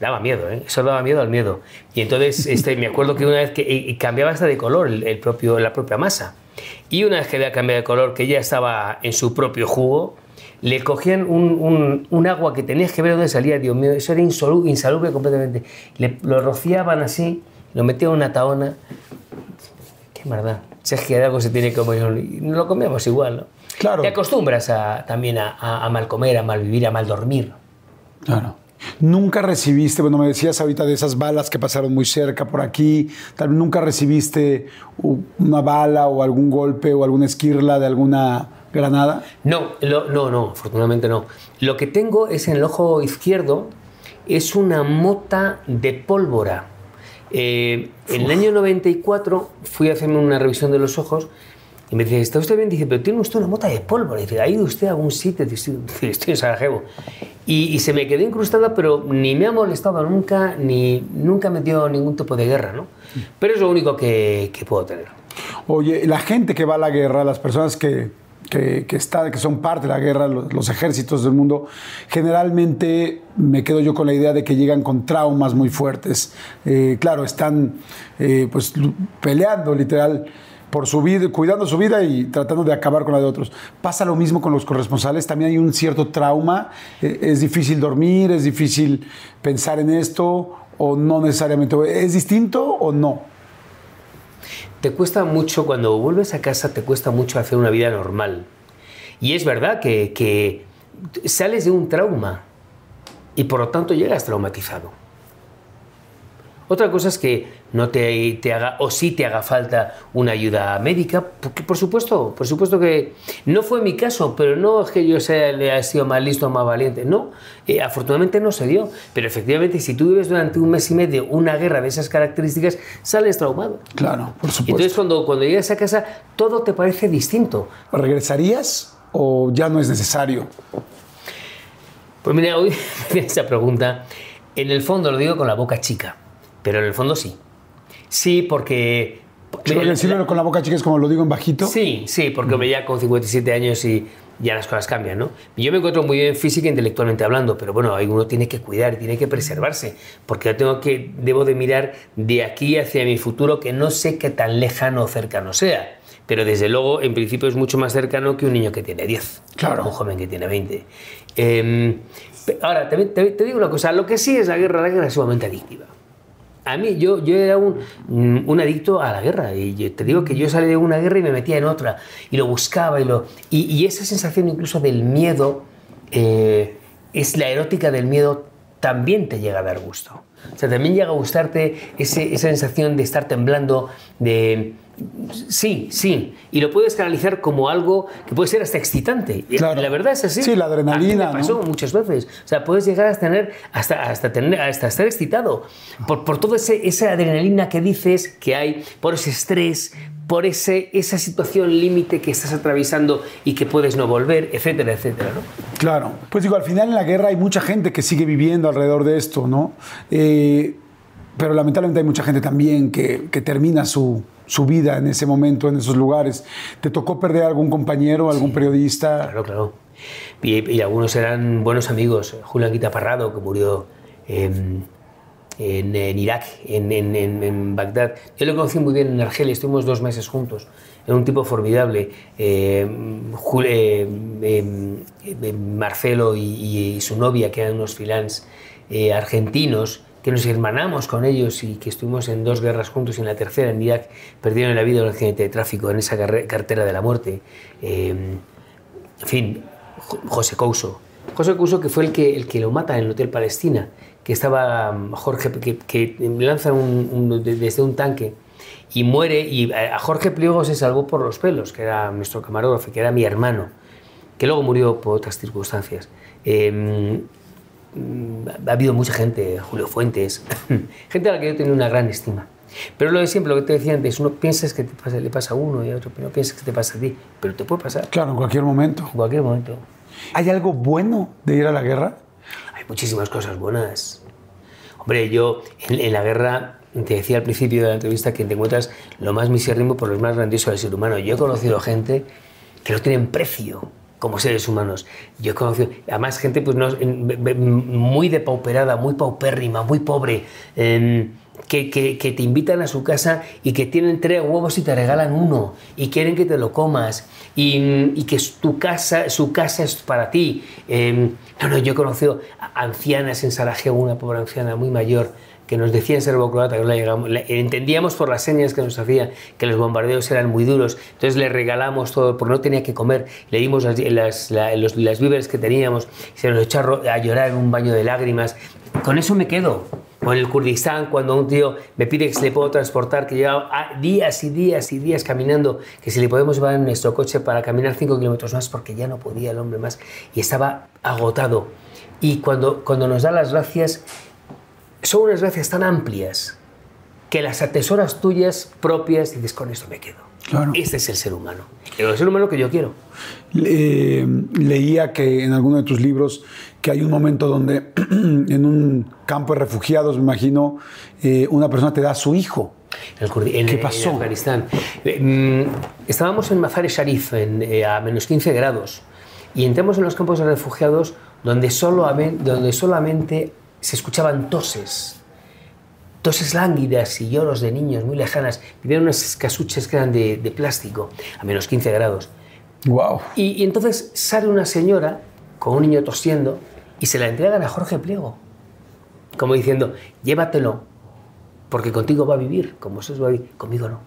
D: daba miedo, ¿eh? Eso daba miedo al miedo. Y entonces este, me acuerdo que una vez que y- cambiaba hasta de color el, el propio, la propia masa. Y una vez que había cambiado de color, que ya estaba en su propio jugo, le cogían un, un- un agua que tenías que ver dónde salía, Dios mío, eso era insalubre completamente. Le, lo rociaban así, lo metían en una taona. Qué maldad. Si es que algo se tiene que comer, lo comíamos igual, ¿no?
C: Claro.
D: Te acostumbras a- también a, a- a mal comer, a mal vivir, a mal dormir.
C: Claro. Nunca recibiste, bueno, me decías ahorita de esas balas que pasaron muy cerca por aquí, tal vez nunca recibiste una bala o algún golpe o alguna esquirla de alguna granada.
D: No, lo- no, no, afortunadamente no. Lo que tengo es en el ojo izquierdo, es una mota de pólvora. Eh, en el año 94 fui a hacerme una revisión de los ojos y me dice, ¿está usted bien? Dice, pero tiene usted una mota de pólvora. Dice, ¿ha ido usted a algún sitio? Dice, "Sí, estoy en Sarajevo. Y, y se me quedó incrustada, pero ni me ha molestado nunca, ni nunca me dio ningún tipo de guerra, ¿no? Pero es lo único que, que puedo tener.
C: Oye, la gente que va a la guerra, las personas que, que, que que son parte de la guerra, los, ejércitos del mundo, generalmente me quedo yo con la idea de que llegan con traumas muy fuertes. Eh, claro, están eh, pues peleando literal por su vida, cuidando su vida y tratando de acabar con la de otros. Pasa lo mismo con los corresponsales, también hay un cierto trauma, eh, es difícil dormir, es difícil pensar en esto o no necesariamente. ¿Es distinto o no?
D: Te cuesta mucho, cuando vuelves a casa, te cuesta mucho hacer una vida normal. Y es verdad que, que sales de un trauma y por lo tanto llegas traumatizado. Otra cosa es que no te, te haga, o sí te haga falta una ayuda médica, porque por supuesto, por supuesto que no fue mi caso, pero no es que yo sea, le haya sido más listo o más valiente, no, eh, afortunadamente no se dio, pero efectivamente si tú vives durante un mes y medio una guerra de esas características, sales traumado.
C: Claro, por supuesto.
D: entonces cuando, cuando llegas a casa todo te parece distinto.
C: ¿Regresarías o ya no es necesario?
D: Pues mira, hoy esa pregunta, en el fondo lo digo con la boca chica, pero en el fondo sí. Sí, porque...
C: Pero decirlo con la boca chica es como lo digo en bajito.
D: Sí, sí, porque hombre, ya con 57 años y ya las cosas cambian, ¿no? Yo me encuentro muy bien física e intelectualmente hablando, pero bueno, ahí uno tiene que cuidar, tiene que preservarse, porque yo tengo que, debo de mirar de aquí hacia mi futuro, que no sé qué tan lejano o cercano sea, pero desde luego, en principio, es mucho más cercano que un niño que tiene 10,
C: Claro.
D: un joven que tiene 20. Eh, pe- ahora, te digo una cosa, lo que sí es la guerra, la guerra es sumamente adictiva. A mí, yo, yo era un, mm, un adicto a la guerra. Y te digo que yo salí de una guerra y me metía en otra. Y lo buscaba. Y, lo, y, y esa sensación incluso del miedo, eh, es la erótica del miedo, también te llega a dar gusto. O sea, también llega a gustarte ese- esa sensación de estar temblando, de, Sí, sí. Y lo puedes canalizar como algo que puede ser hasta excitante. Y
C: Claro.
D: La verdad es así.
C: Sí, la adrenalina,
D: A mí me pasó
C: ¿no?
D: muchas veces. O sea, puedes llegar a tener hasta, hasta, tener, hasta estar excitado por, por toda esa adrenalina que dices que hay, por ese estrés, por ese, esa situación límite que estás atravesando y que puedes no volver, etcétera, etcétera. ¿no?
C: Claro, pues digo, al final en la guerra hay mucha gente que sigue viviendo alrededor de esto, ¿no? Eh, pero lamentablemente hay mucha gente también que, que termina su, su vida en ese momento, en esos lugares. ¿Te tocó perder algún compañero, algún periodista?
D: Claro, claro. Y, y algunos eran buenos amigos. Julián Guita Parrado, que murió en, en- en Irak, en, en- en- Bagdad. Yo lo conocí muy bien en Argelia, estuvimos dos meses juntos. Era un tipo formidable. Eh, Jul- eh, eh, eh, Marcelo y, y- y su novia, que eran unos eh, argentinos, que nos hermanamos con ellos y que estuvimos en dos guerras juntos y en la tercera, en Irak, perdieron la vida en un accidente de tráfico, en esa cartera de la muerte. Eh, en fin, Jo- José Couso. José Couso que fue el que, el que lo mata en el Hotel Palestina, que estaba mm, Jorge, que, lanza desde un tanque y muere, y a a Jorge Pliego se salvó por los pelos, que era nuestro camarógrafo, que era mi hermano, que luego murió por otras circunstancias. Eh, mm, ha habido mucha gente, Julio Fuentes, gente a la que yo tenía una gran estima. Pero lo de siempre, lo que te decía antes, uno piensas que te pasa- le pasa a uno y a otro, pero no piensas que te pasa a ti, pero te puede pasar
C: Claro, en cualquier momento.
D: en cualquier momento.
C: ¿Hay algo bueno de ir a la guerra?
D: Hay muchísimas cosas buenas. Hombre, yo en, en la guerra te decía al principio de la entrevista que te encuentras lo más misérrimo por lo más grandioso del ser humano. Yo he conocido gente que no tienen precio como seres humanos. Yo he conocido, además, gente pues, no, muy depauperada, muy paupérrima, muy pobre, em, que, que- te invitan a su casa y que tienen tres huevos y te regalan uno y quieren que te lo comas y, y que tu casa, su casa es para ti. Em, no, no, yo he conocido ancianas en Sarajevo, una pobre anciana muy mayor, que nos decía en serbocroata, que no la llegamos- la- entendíamos por las señas que nos hacía que los bombardeos eran muy duros, entonces le regalamos todo, porque no tenía que comer, le dimos las, las, víveres que teníamos, se nos echó a llorar en un baño de lágrimas. Con eso me quedo. O en el Kurdistán, cuando un tío me pide que se le puedo transportar, que lleva ah, días y días y días caminando, que si le podemos llevar en nuestro coche para caminar 5 kilómetros más, porque ya no podía el hombre más y estaba agotado. Y cuando, cuando nos da las gracias, son unas gracias tan amplias que las atesoras tuyas propias y dices, con esto me quedo.
C: Claro.
D: Este es el ser humano. El ser humano que yo quiero.
C: Eh, leía que en alguno de tus libros que hay un momento donde en un campo de refugiados, me imagino, eh, una persona te da a su hijo.
D: En en-
C: ¿Qué
D: en
C: pasó?
D: Afganistán. Eh, mm, estábamos en Mazar-e Sharif en, eh, a menos 15 grados y entramos en los campos de refugiados donde, solo, donde solamente se escuchaban toses. Toses lánguidas y lloros de niños muy lejanas. Vivían unas casuchas que eran de, de plástico a menos 15 grados.
C: Wow.
D: Y, y entonces sale una señora con un niño tosiendo y se la entregan a Jorge Pliego. Como diciendo, llévatelo, porque contigo va a vivir, como eso va a vivir, conmigo no.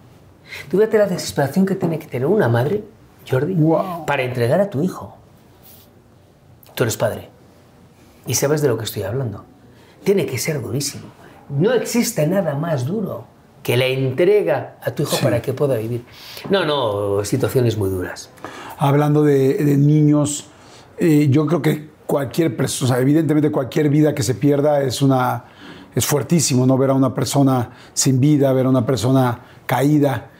D: Tú fíjate la desesperación que tiene que tener una madre, Jordi, para entregar a tu hijo. Tú eres padre y sabes de lo que estoy hablando. Tiene que ser durísimo. No existe nada más duro que la entrega a tu hijo para que pueda vivir. No, no, situaciones muy duras.
C: Hablando de, de niños, eh, yo creo que cualquier persona, o sea, evidentemente cualquier vida que se pierda es una es fuertísimo, ¿no? Ver a una persona sin vida, ver a una persona caída,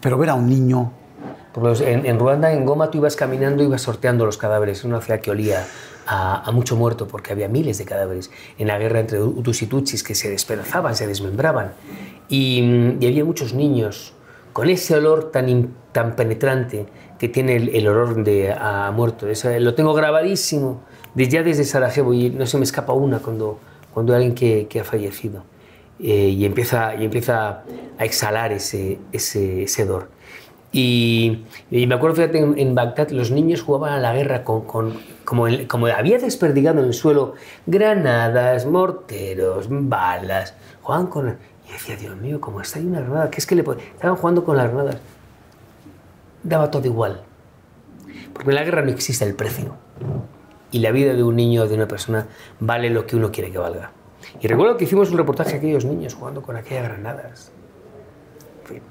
C: pero ver a un niño.
D: En, en Ruanda, en Goma, tú ibas caminando y ibas sorteando los cadáveres. Una ciudad que olía a, a mucho muerto porque había miles de cadáveres en la guerra entre Hutus y Tutsis que se despedazaban, se desmembraban. Y, mm, y había muchos niños con ese olor tan, tan penetrante que tiene el, olor de a muerto. Esa- lo tengo grabadísimo desde, ya desde Sarajevo y no se me escapa una cuando, cuando hay alguien que, ha fallecido. Eh, y, empieza, y empieza a exhalar ese, ese, ese. Y, me acuerdo, fíjate, en, Bagdad los niños jugaban a la guerra con- como, como había desperdigado en el suelo granadas, morteros, balas, jugaban con... Y decía, Dios mío, ¿cómo está ahí una granada? ¿Qué es que le pod-?" Estaban jugando con las granadas. Daba todo igual. Porque en la guerra no existe el precio. Y la vida de un niño o de una persona vale lo que uno quiere que valga. Y recuerdo que hicimos un reportaje a aquellos niños jugando con aquellas granadas. En fin.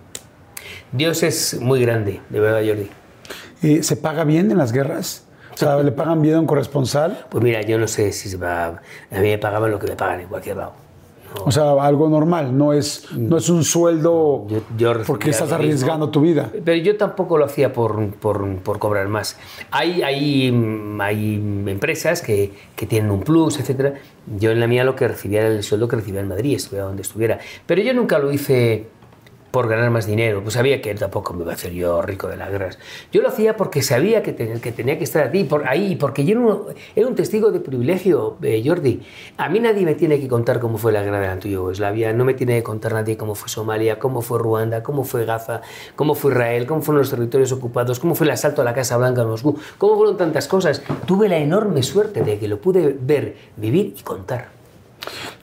D: Dios es muy grande, de verdad, Jordi.
C: Eh, ¿Se paga bien en las guerras? O sea, ¿le pagan bien a un corresponsal?
D: Pues mira, yo no sé si se va. A mí me pagaban lo que me pagan en cualquier lado.
C: O sea, algo normal, no es, no es un sueldo
D: Yo- yo
C: porque estás arriesgando tu vida.
D: Pero yo tampoco lo hacía por, por, por cobrar más. Hay, hay, hay empresas que, que tienen un plus, etcétera. Yo en la mía lo que recibía era el sueldo que recibía en Madrid, estuviera donde estuviera. Pero yo nunca lo hice por ganar más dinero, pues sabía que tampoco me iba a hacer yo rico de las guerras. Yo lo hacía porque sabía que, te- que tenía que estar ahí, por ahí, porque yo era un testigo de privilegio, eh, Jordi. A mí nadie me tiene que contar cómo fue la guerra de la antigua Yugoslavia, no me tiene que contar nadie cómo fue Somalia, cómo fue Ruanda, cómo fue Gaza, cómo fue Israel, cómo fueron los territorios ocupados, cómo fue el asalto a la Casa Blanca en Moscú, cómo fueron tantas cosas. Tuve la enorme suerte de que lo pude ver, vivir y contar.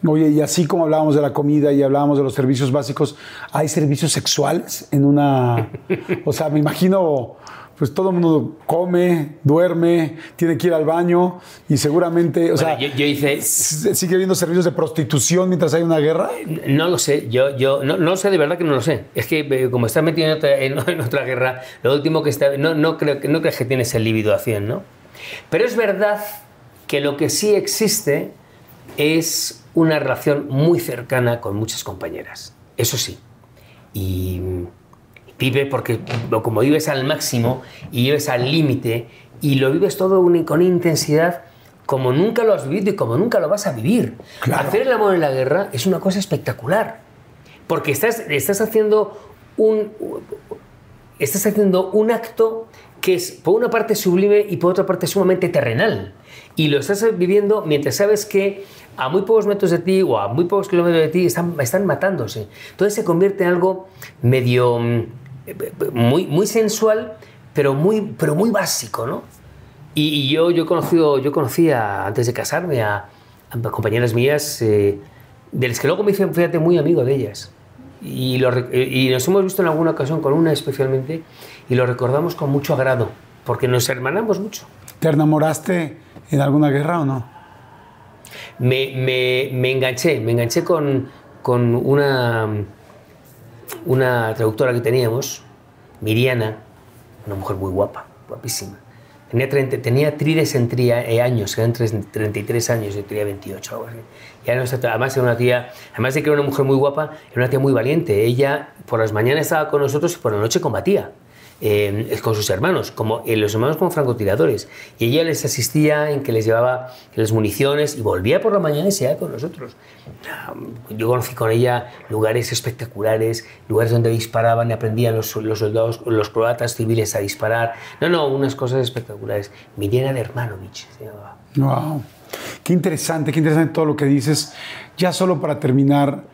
C: Oye, y así como hablábamos de la comida y hablábamos de los servicios básicos, ¿hay servicios sexuales en una... O sea, me imagino, pues todo el mundo come, duerme, tiene que ir al baño y seguramente, o sea,
D: Bueno, yo, yo hice,
C: ¿sigue habiendo servicios de prostitución mientras hay una guerra?
D: No lo sé, yo, yo no, no sé de verdad que no lo sé. Es que eh, como estás metido en otra, en- en otra guerra, lo último que está. No, no, creo, no crees que tienes el líbido a 100, ¿no? Pero es verdad que lo que sí existe es una relación muy cercana con muchas compañeras. Eso sí. Y vive porque como vives al máximo y vives al límite y lo vives todo con intensidad como nunca lo has vivido y como nunca lo vas a vivir.
C: Claro.
D: Hacer el amor en la guerra es una cosa espectacular. Porque estás, estás haciendo un estás haciendo un acto que es por una parte sublime y por otra parte sumamente terrenal. Y lo estás viviendo mientras sabes que a muy pocos metros de ti o a muy pocos kilómetros de ti están, matándose. Entonces se convierte en algo medio mm, muy, muy sensual, pero muy, pero muy básico, ¿no? Y, yo, yo, conocido, yo conocía, antes de casarme, a, compañeras mías, eh, de las que luego me hice, fíjate, muy amigo de ellas. Y, lo rec- y nos hemos visto en alguna ocasión, con una especialmente, y lo recordamos con mucho agrado, porque nos hermanamos mucho.
C: ¿Te enamoraste en alguna guerra o no?
D: Me, me- enganché, me enganché con, con una, una traductora que teníamos, Miriana, una mujer muy guapa, guapísima. Tenía, 30, tenía trides en tría, eh, años, eran tres- 33 años, yo tenía 28, algo así. Y además era una tía, además de que era una mujer muy guapa, era una tía muy valiente. Ella por las mañanas estaba con nosotros y por la noche combatía. Eh, con sus hermanos, como eh, los hermanos como francotiradores. Y ella les asistía en que les llevaba las municiones y volvía por la mañana y se iba con nosotros. Ah, Yo conocí con ella lugares espectaculares, lugares donde disparaban y aprendían los, los soldados, los croatas civiles a disparar. No, no, unas cosas espectaculares. Miriana Dermanovich se llamaba.
C: Wow. Qué interesante, qué interesante todo lo que dices. Ya solo para terminar,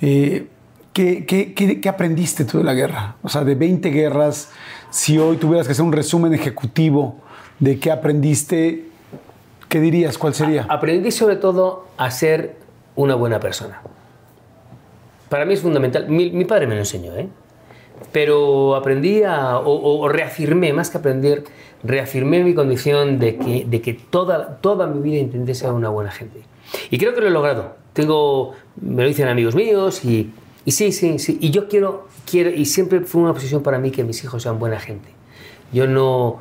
C: eh, ¿qué, qué- qué- qué aprendiste tú de la guerra? O sea, de 20 guerras, si hoy tuvieras que hacer un resumen ejecutivo de qué aprendiste, ¿qué dirías? ¿Cuál sería?
D: Aprendí sobre todo a ser una buena persona. Para mí es fundamental. Mi, mi padre me lo enseñó, ¿eh? Pero aprendí a, o, o- reafirmé, más que aprender, reafirmé mi condición de que, de que toda, toda mi vida intenté ser una buena gente. Y creo que lo he logrado. Tengo, me lo dicen amigos míos y, y sí, sí, sí. Y yo quiero, quiero, y siempre fue una obsesión para mí que mis hijos sean buena gente. Yo no,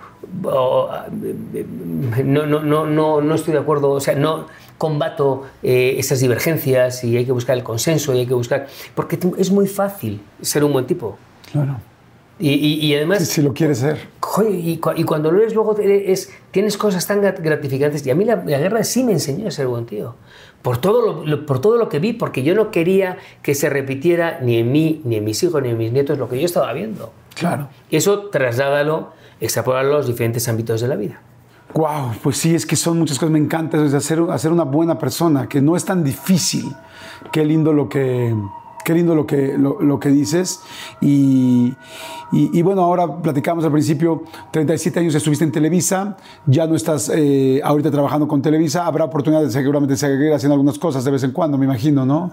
D: no, no, no, no, no estoy de acuerdo, o sea, no combato eh, esas divergencias y hay que buscar el consenso y hay que buscar, porque es muy fácil ser un buen tipo.
C: Claro.
D: Y, y- y además,
C: Si, si lo quieres ser.
D: Y, y cuando lo eres luego es, tienes cosas tan grat- gratificantes. Y a mí la, la guerra sí me enseñó a ser buen tío. Por todo, lo, por todo lo que vi, porque yo no quería que se repitiera ni en mí, ni en mis hijos, ni en mis nietos lo que yo estaba viendo.
C: Claro.
D: Eso trasládalo, extrapolalo a los diferentes ámbitos de la vida.
C: Wow, pues sí, es que son muchas cosas. Me encanta eso, es hacer, hacer una buena persona, que no es tan difícil. Qué lindo lo que, qué lindo lo que, lo, lo que dices. Y, y- y bueno, ahora platicamos al principio, 37 años estuviste en Televisa, ya no estás eh, ahorita trabajando con Televisa, habrá oportunidad de seguramente seguir haciendo algunas cosas de vez en cuando, me imagino, ¿no?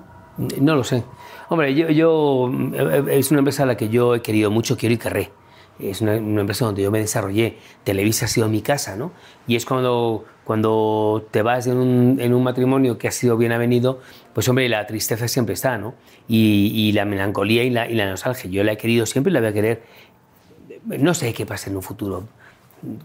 D: No lo sé. Hombre, yo, yo- eh, es una empresa a la que yo he querido mucho, quiero y querré. es una, una empresa donde yo me desarrollé. Televisa ha sido mi casa, ¿no? Y es cuando, cuando te vas en un, en un matrimonio que ha sido bien avenido, pues hombre, la tristeza siempre está, ¿no? Y, la melancolía y la, y la nostalgia. Yo la he querido siempre y la voy a querer. No sé qué pasa en un futuro.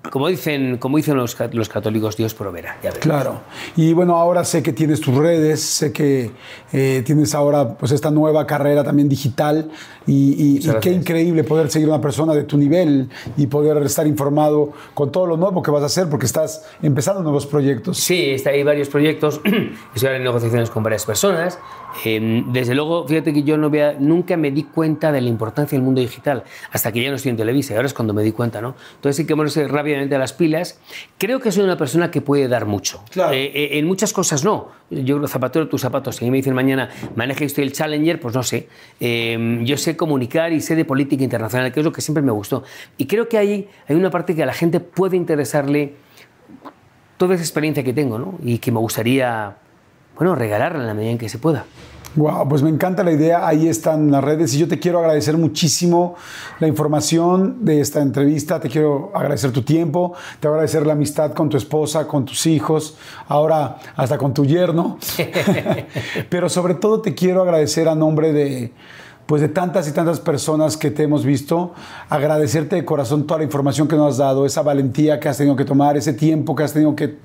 D: Como dicen, como dicen los, los católicos, Dios proveerá. Ya.
C: Claro. Y bueno, ahora sé que tienes tus redes, sé que eh, tienes ahora pues esta nueva carrera también digital y, y- y qué increíble poder seguir a una persona de tu nivel y poder estar informado con todo lo nuevo que vas a hacer porque estás empezando nuevos proyectos.
D: Sí, está, hay varios proyectos. Estoy ahora en negociaciones con varias personas. Eh, desde luego, fíjate que yo no vea- nunca me di cuenta de la importancia del mundo digital hasta que ya no estoy en Televisa. Y ahora es cuando me di cuenta, ¿no? Entonces sí que ponerse rápidamente a las pilas. Creo que soy una persona que puede dar mucho.
C: Claro.
D: Eh, eh, en muchas cosas no. Yo creo zapatero tus zapatos. Si a mí me dicen mañana maneje usted el Challenger, pues no sé. Eh, yo sé comunicar y sé de política internacional, que es lo que siempre me gustó. Y creo que hay, hay una parte que a la gente puede interesarle toda esa experiencia que tengo, ¿no? Y que me gustaría, bueno, regalarla en la medida en que se pueda.
C: Wow, pues me encanta la idea. Ahí están las redes y yo te quiero agradecer muchísimo la información de esta entrevista. Te quiero agradecer tu tiempo, te quiero agradecer la amistad con tu esposa, con tus hijos, ahora hasta con tu yerno. Pero sobre todo te quiero agradecer a nombre de pues de tantas y tantas personas que te hemos visto, agradecerte de corazón toda la información que nos has dado, esa valentía que has tenido que tomar, ese tiempo que has tenido que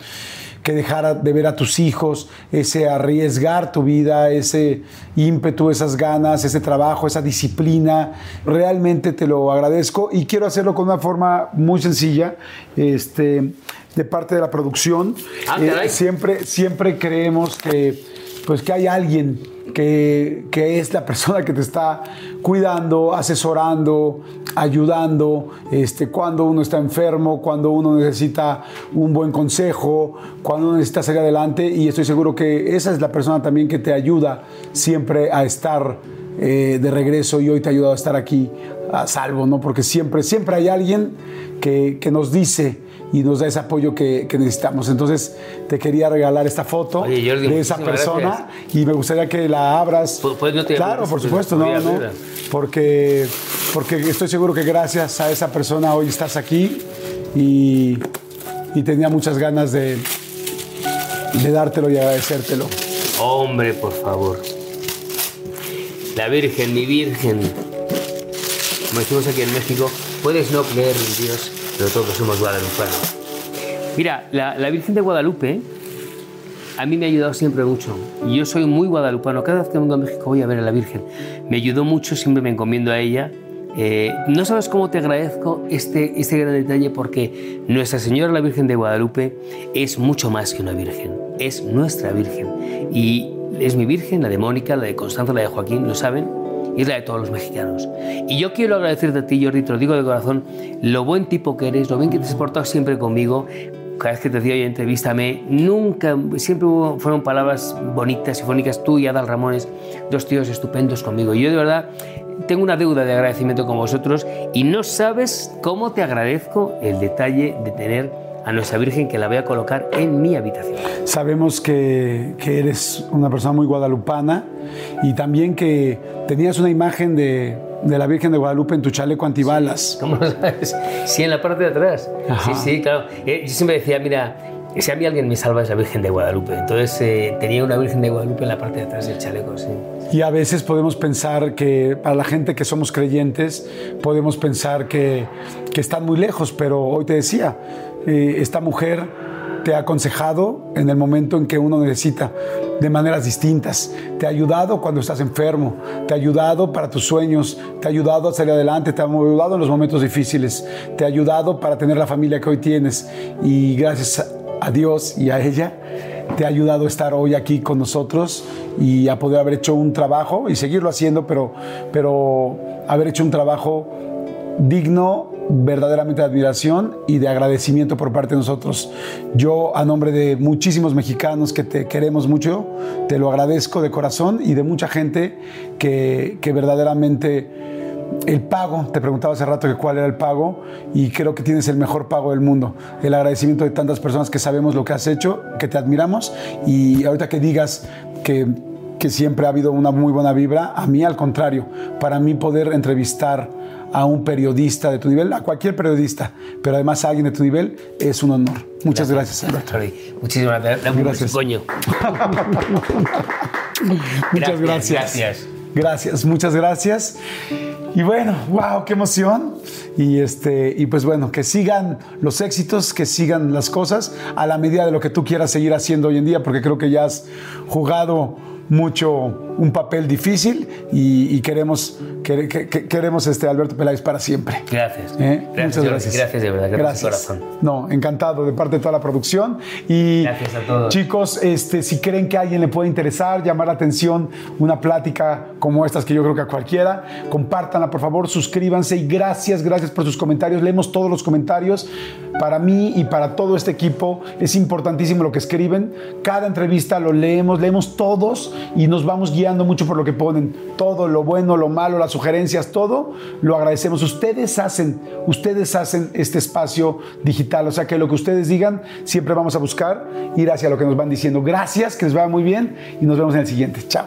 C: que dejar de ver a tus hijos, ese arriesgar tu vida, ese ímpetu, esas ganas, ese trabajo, esa disciplina. Realmente te lo agradezco y quiero hacerlo con una forma muy sencilla. Este, de parte de la producción,
D: Ah,
C: Eh, siempre, siempre creemos que, pues, que hay alguien que, que es la persona que te está cuidando, asesorando, ayudando, este, cuando uno está enfermo, cuando uno necesita un buen consejo, cuando uno necesita salir adelante y estoy seguro que esa es la persona también que te ayuda siempre a estar eh, de regreso y hoy te ha ayudado a estar aquí a salvo, ¿no? Porque siempre, siempre hay alguien que, que nos dice y nos da ese apoyo que, que necesitamos. Entonces, te quería regalar esta foto
D: Oye, Jordi,
C: de esa persona y me gustaría que la abras.
D: Pues- no te-
C: claro, por
D: pues,
C: supuesto, no, no, porque, porque estoy seguro que gracias a esa persona hoy estás aquí y, y tenía muchas ganas de, de dártelo y agradecértelo.
D: Hombre, por favor. La Virgen, mi Virgen. Como decimos aquí en México, puedes no creer en Dios, pero todos somos guadalupanos. Mira, la, Virgen de Guadalupe a mí me ha ayudado siempre mucho. Y Yo soy muy guadalupano. Cada vez que vengo a México voy a ver a la Virgen. Me ayudó mucho, siempre me encomiendo a ella. Eh, no sabes cómo te agradezco este, este gran detalle porque Nuestra Señora la Virgen de Guadalupe es mucho más que una Virgen, es nuestra Virgen. Y es mi Virgen, la de Mónica, la de Constanza, la de Joaquín, lo saben, y es la de todos los mexicanos. Y yo quiero agradecerte a ti, Jordi, te lo digo de corazón, lo buen tipo que eres, lo bien que te has portado siempre conmigo, cada vez que te decía, oye, entrevístame, nunca, siempre fueron palabras bonitas y fónicas, tú y Adal Ramones, dos tíos estupendos conmigo. Y yo de verdad tengo una deuda de agradecimiento con vosotros y no sabes cómo te agradezco el detalle de tener a nuestra Virgen que la voy a colocar en mi habitación.
C: Sabemos que, que eres una persona muy guadalupana y también que tenías una imagen de, de la Virgen de Guadalupe en tu chaleco antibalas.
D: ¿Cómo lo sabes? Sí, en la parte de atrás.
C: Ajá.
D: Sí, sí, claro. Eh, yo siempre decía, mira, si a mí alguien me salva es la Virgen de Guadalupe. Entonces eh, tenía una Virgen de Guadalupe en la parte de atrás del chaleco, sí.
C: Y a veces podemos pensar que, para la gente que somos creyentes, podemos pensar que, que están muy lejos, pero hoy te decía, eh, esta mujer te ha aconsejado en el momento en que uno necesita, de maneras distintas. Te ha ayudado cuando estás enfermo, te ha ayudado para tus sueños, te ha ayudado a salir adelante, te ha ayudado en los momentos difíciles, te ha ayudado para tener la familia que hoy tienes. Y gracias a Dios y a ella, te ha ayudado a estar hoy aquí con nosotros y a poder haber hecho un trabajo y seguirlo haciendo, pero, pero haber hecho un trabajo digno verdaderamente de admiración y de agradecimiento por parte de nosotros. Yo, a nombre de muchísimos mexicanos que te queremos mucho, te lo agradezco de corazón y de mucha gente que, que verdaderamente el pago, te preguntaba hace rato que cuál era el pago y creo que tienes el mejor pago del mundo. El agradecimiento de tantas personas que sabemos lo que has hecho, que te admiramos y ahorita que digas que, que siempre ha habido una muy buena vibra, a mí al contrario, para mí poder entrevistar a un periodista de tu nivel, a cualquier periodista, pero además a alguien de tu nivel, es un honor. Muchas gracias, Alberto.
D: Javi, Muchísimas gracias.
C: Gracias.
D: coño.
C: Muchas gracias.
D: Gracias.
C: Gracias, muchas gracias. Y bueno, wow, qué emoción. Y este, y pues bueno, que sigan los éxitos, que sigan las cosas a la medida de lo que tú quieras seguir haciendo hoy en día, porque creo que ya has jugado mucho un papel difícil y, y queremos, que- que- que- queremos este Alberto Peláez para siempre.
D: Gracias.
C: ¿Eh?
D: Gracias,
C: Muchas gracias.
D: Gracias de verdad. Gracias, de corazón.
C: No, encantado de parte de toda la producción. Y
D: Gracias a todos.
C: chicos, este, si creen que a alguien le puede interesar, llamar la atención una plática como estas que yo creo que a cualquiera, compártanla por favor, suscríbanse y gracias, gracias por sus comentarios. Leemos todos los comentarios. Para mí y para todo este equipo es importantísimo lo que escriben. Cada entrevista lo leemos, leemos todos y nos vamos guiando mucho por lo que ponen. Todo, lo bueno, lo malo, las sugerencias, todo, lo agradecemos. Ustedes hacen, ustedes hacen este espacio digital. O sea que lo que ustedes digan, siempre vamos a buscar ir hacia lo que nos van diciendo. Gracias, que les vaya muy bien y nos vemos en el siguiente. Chao.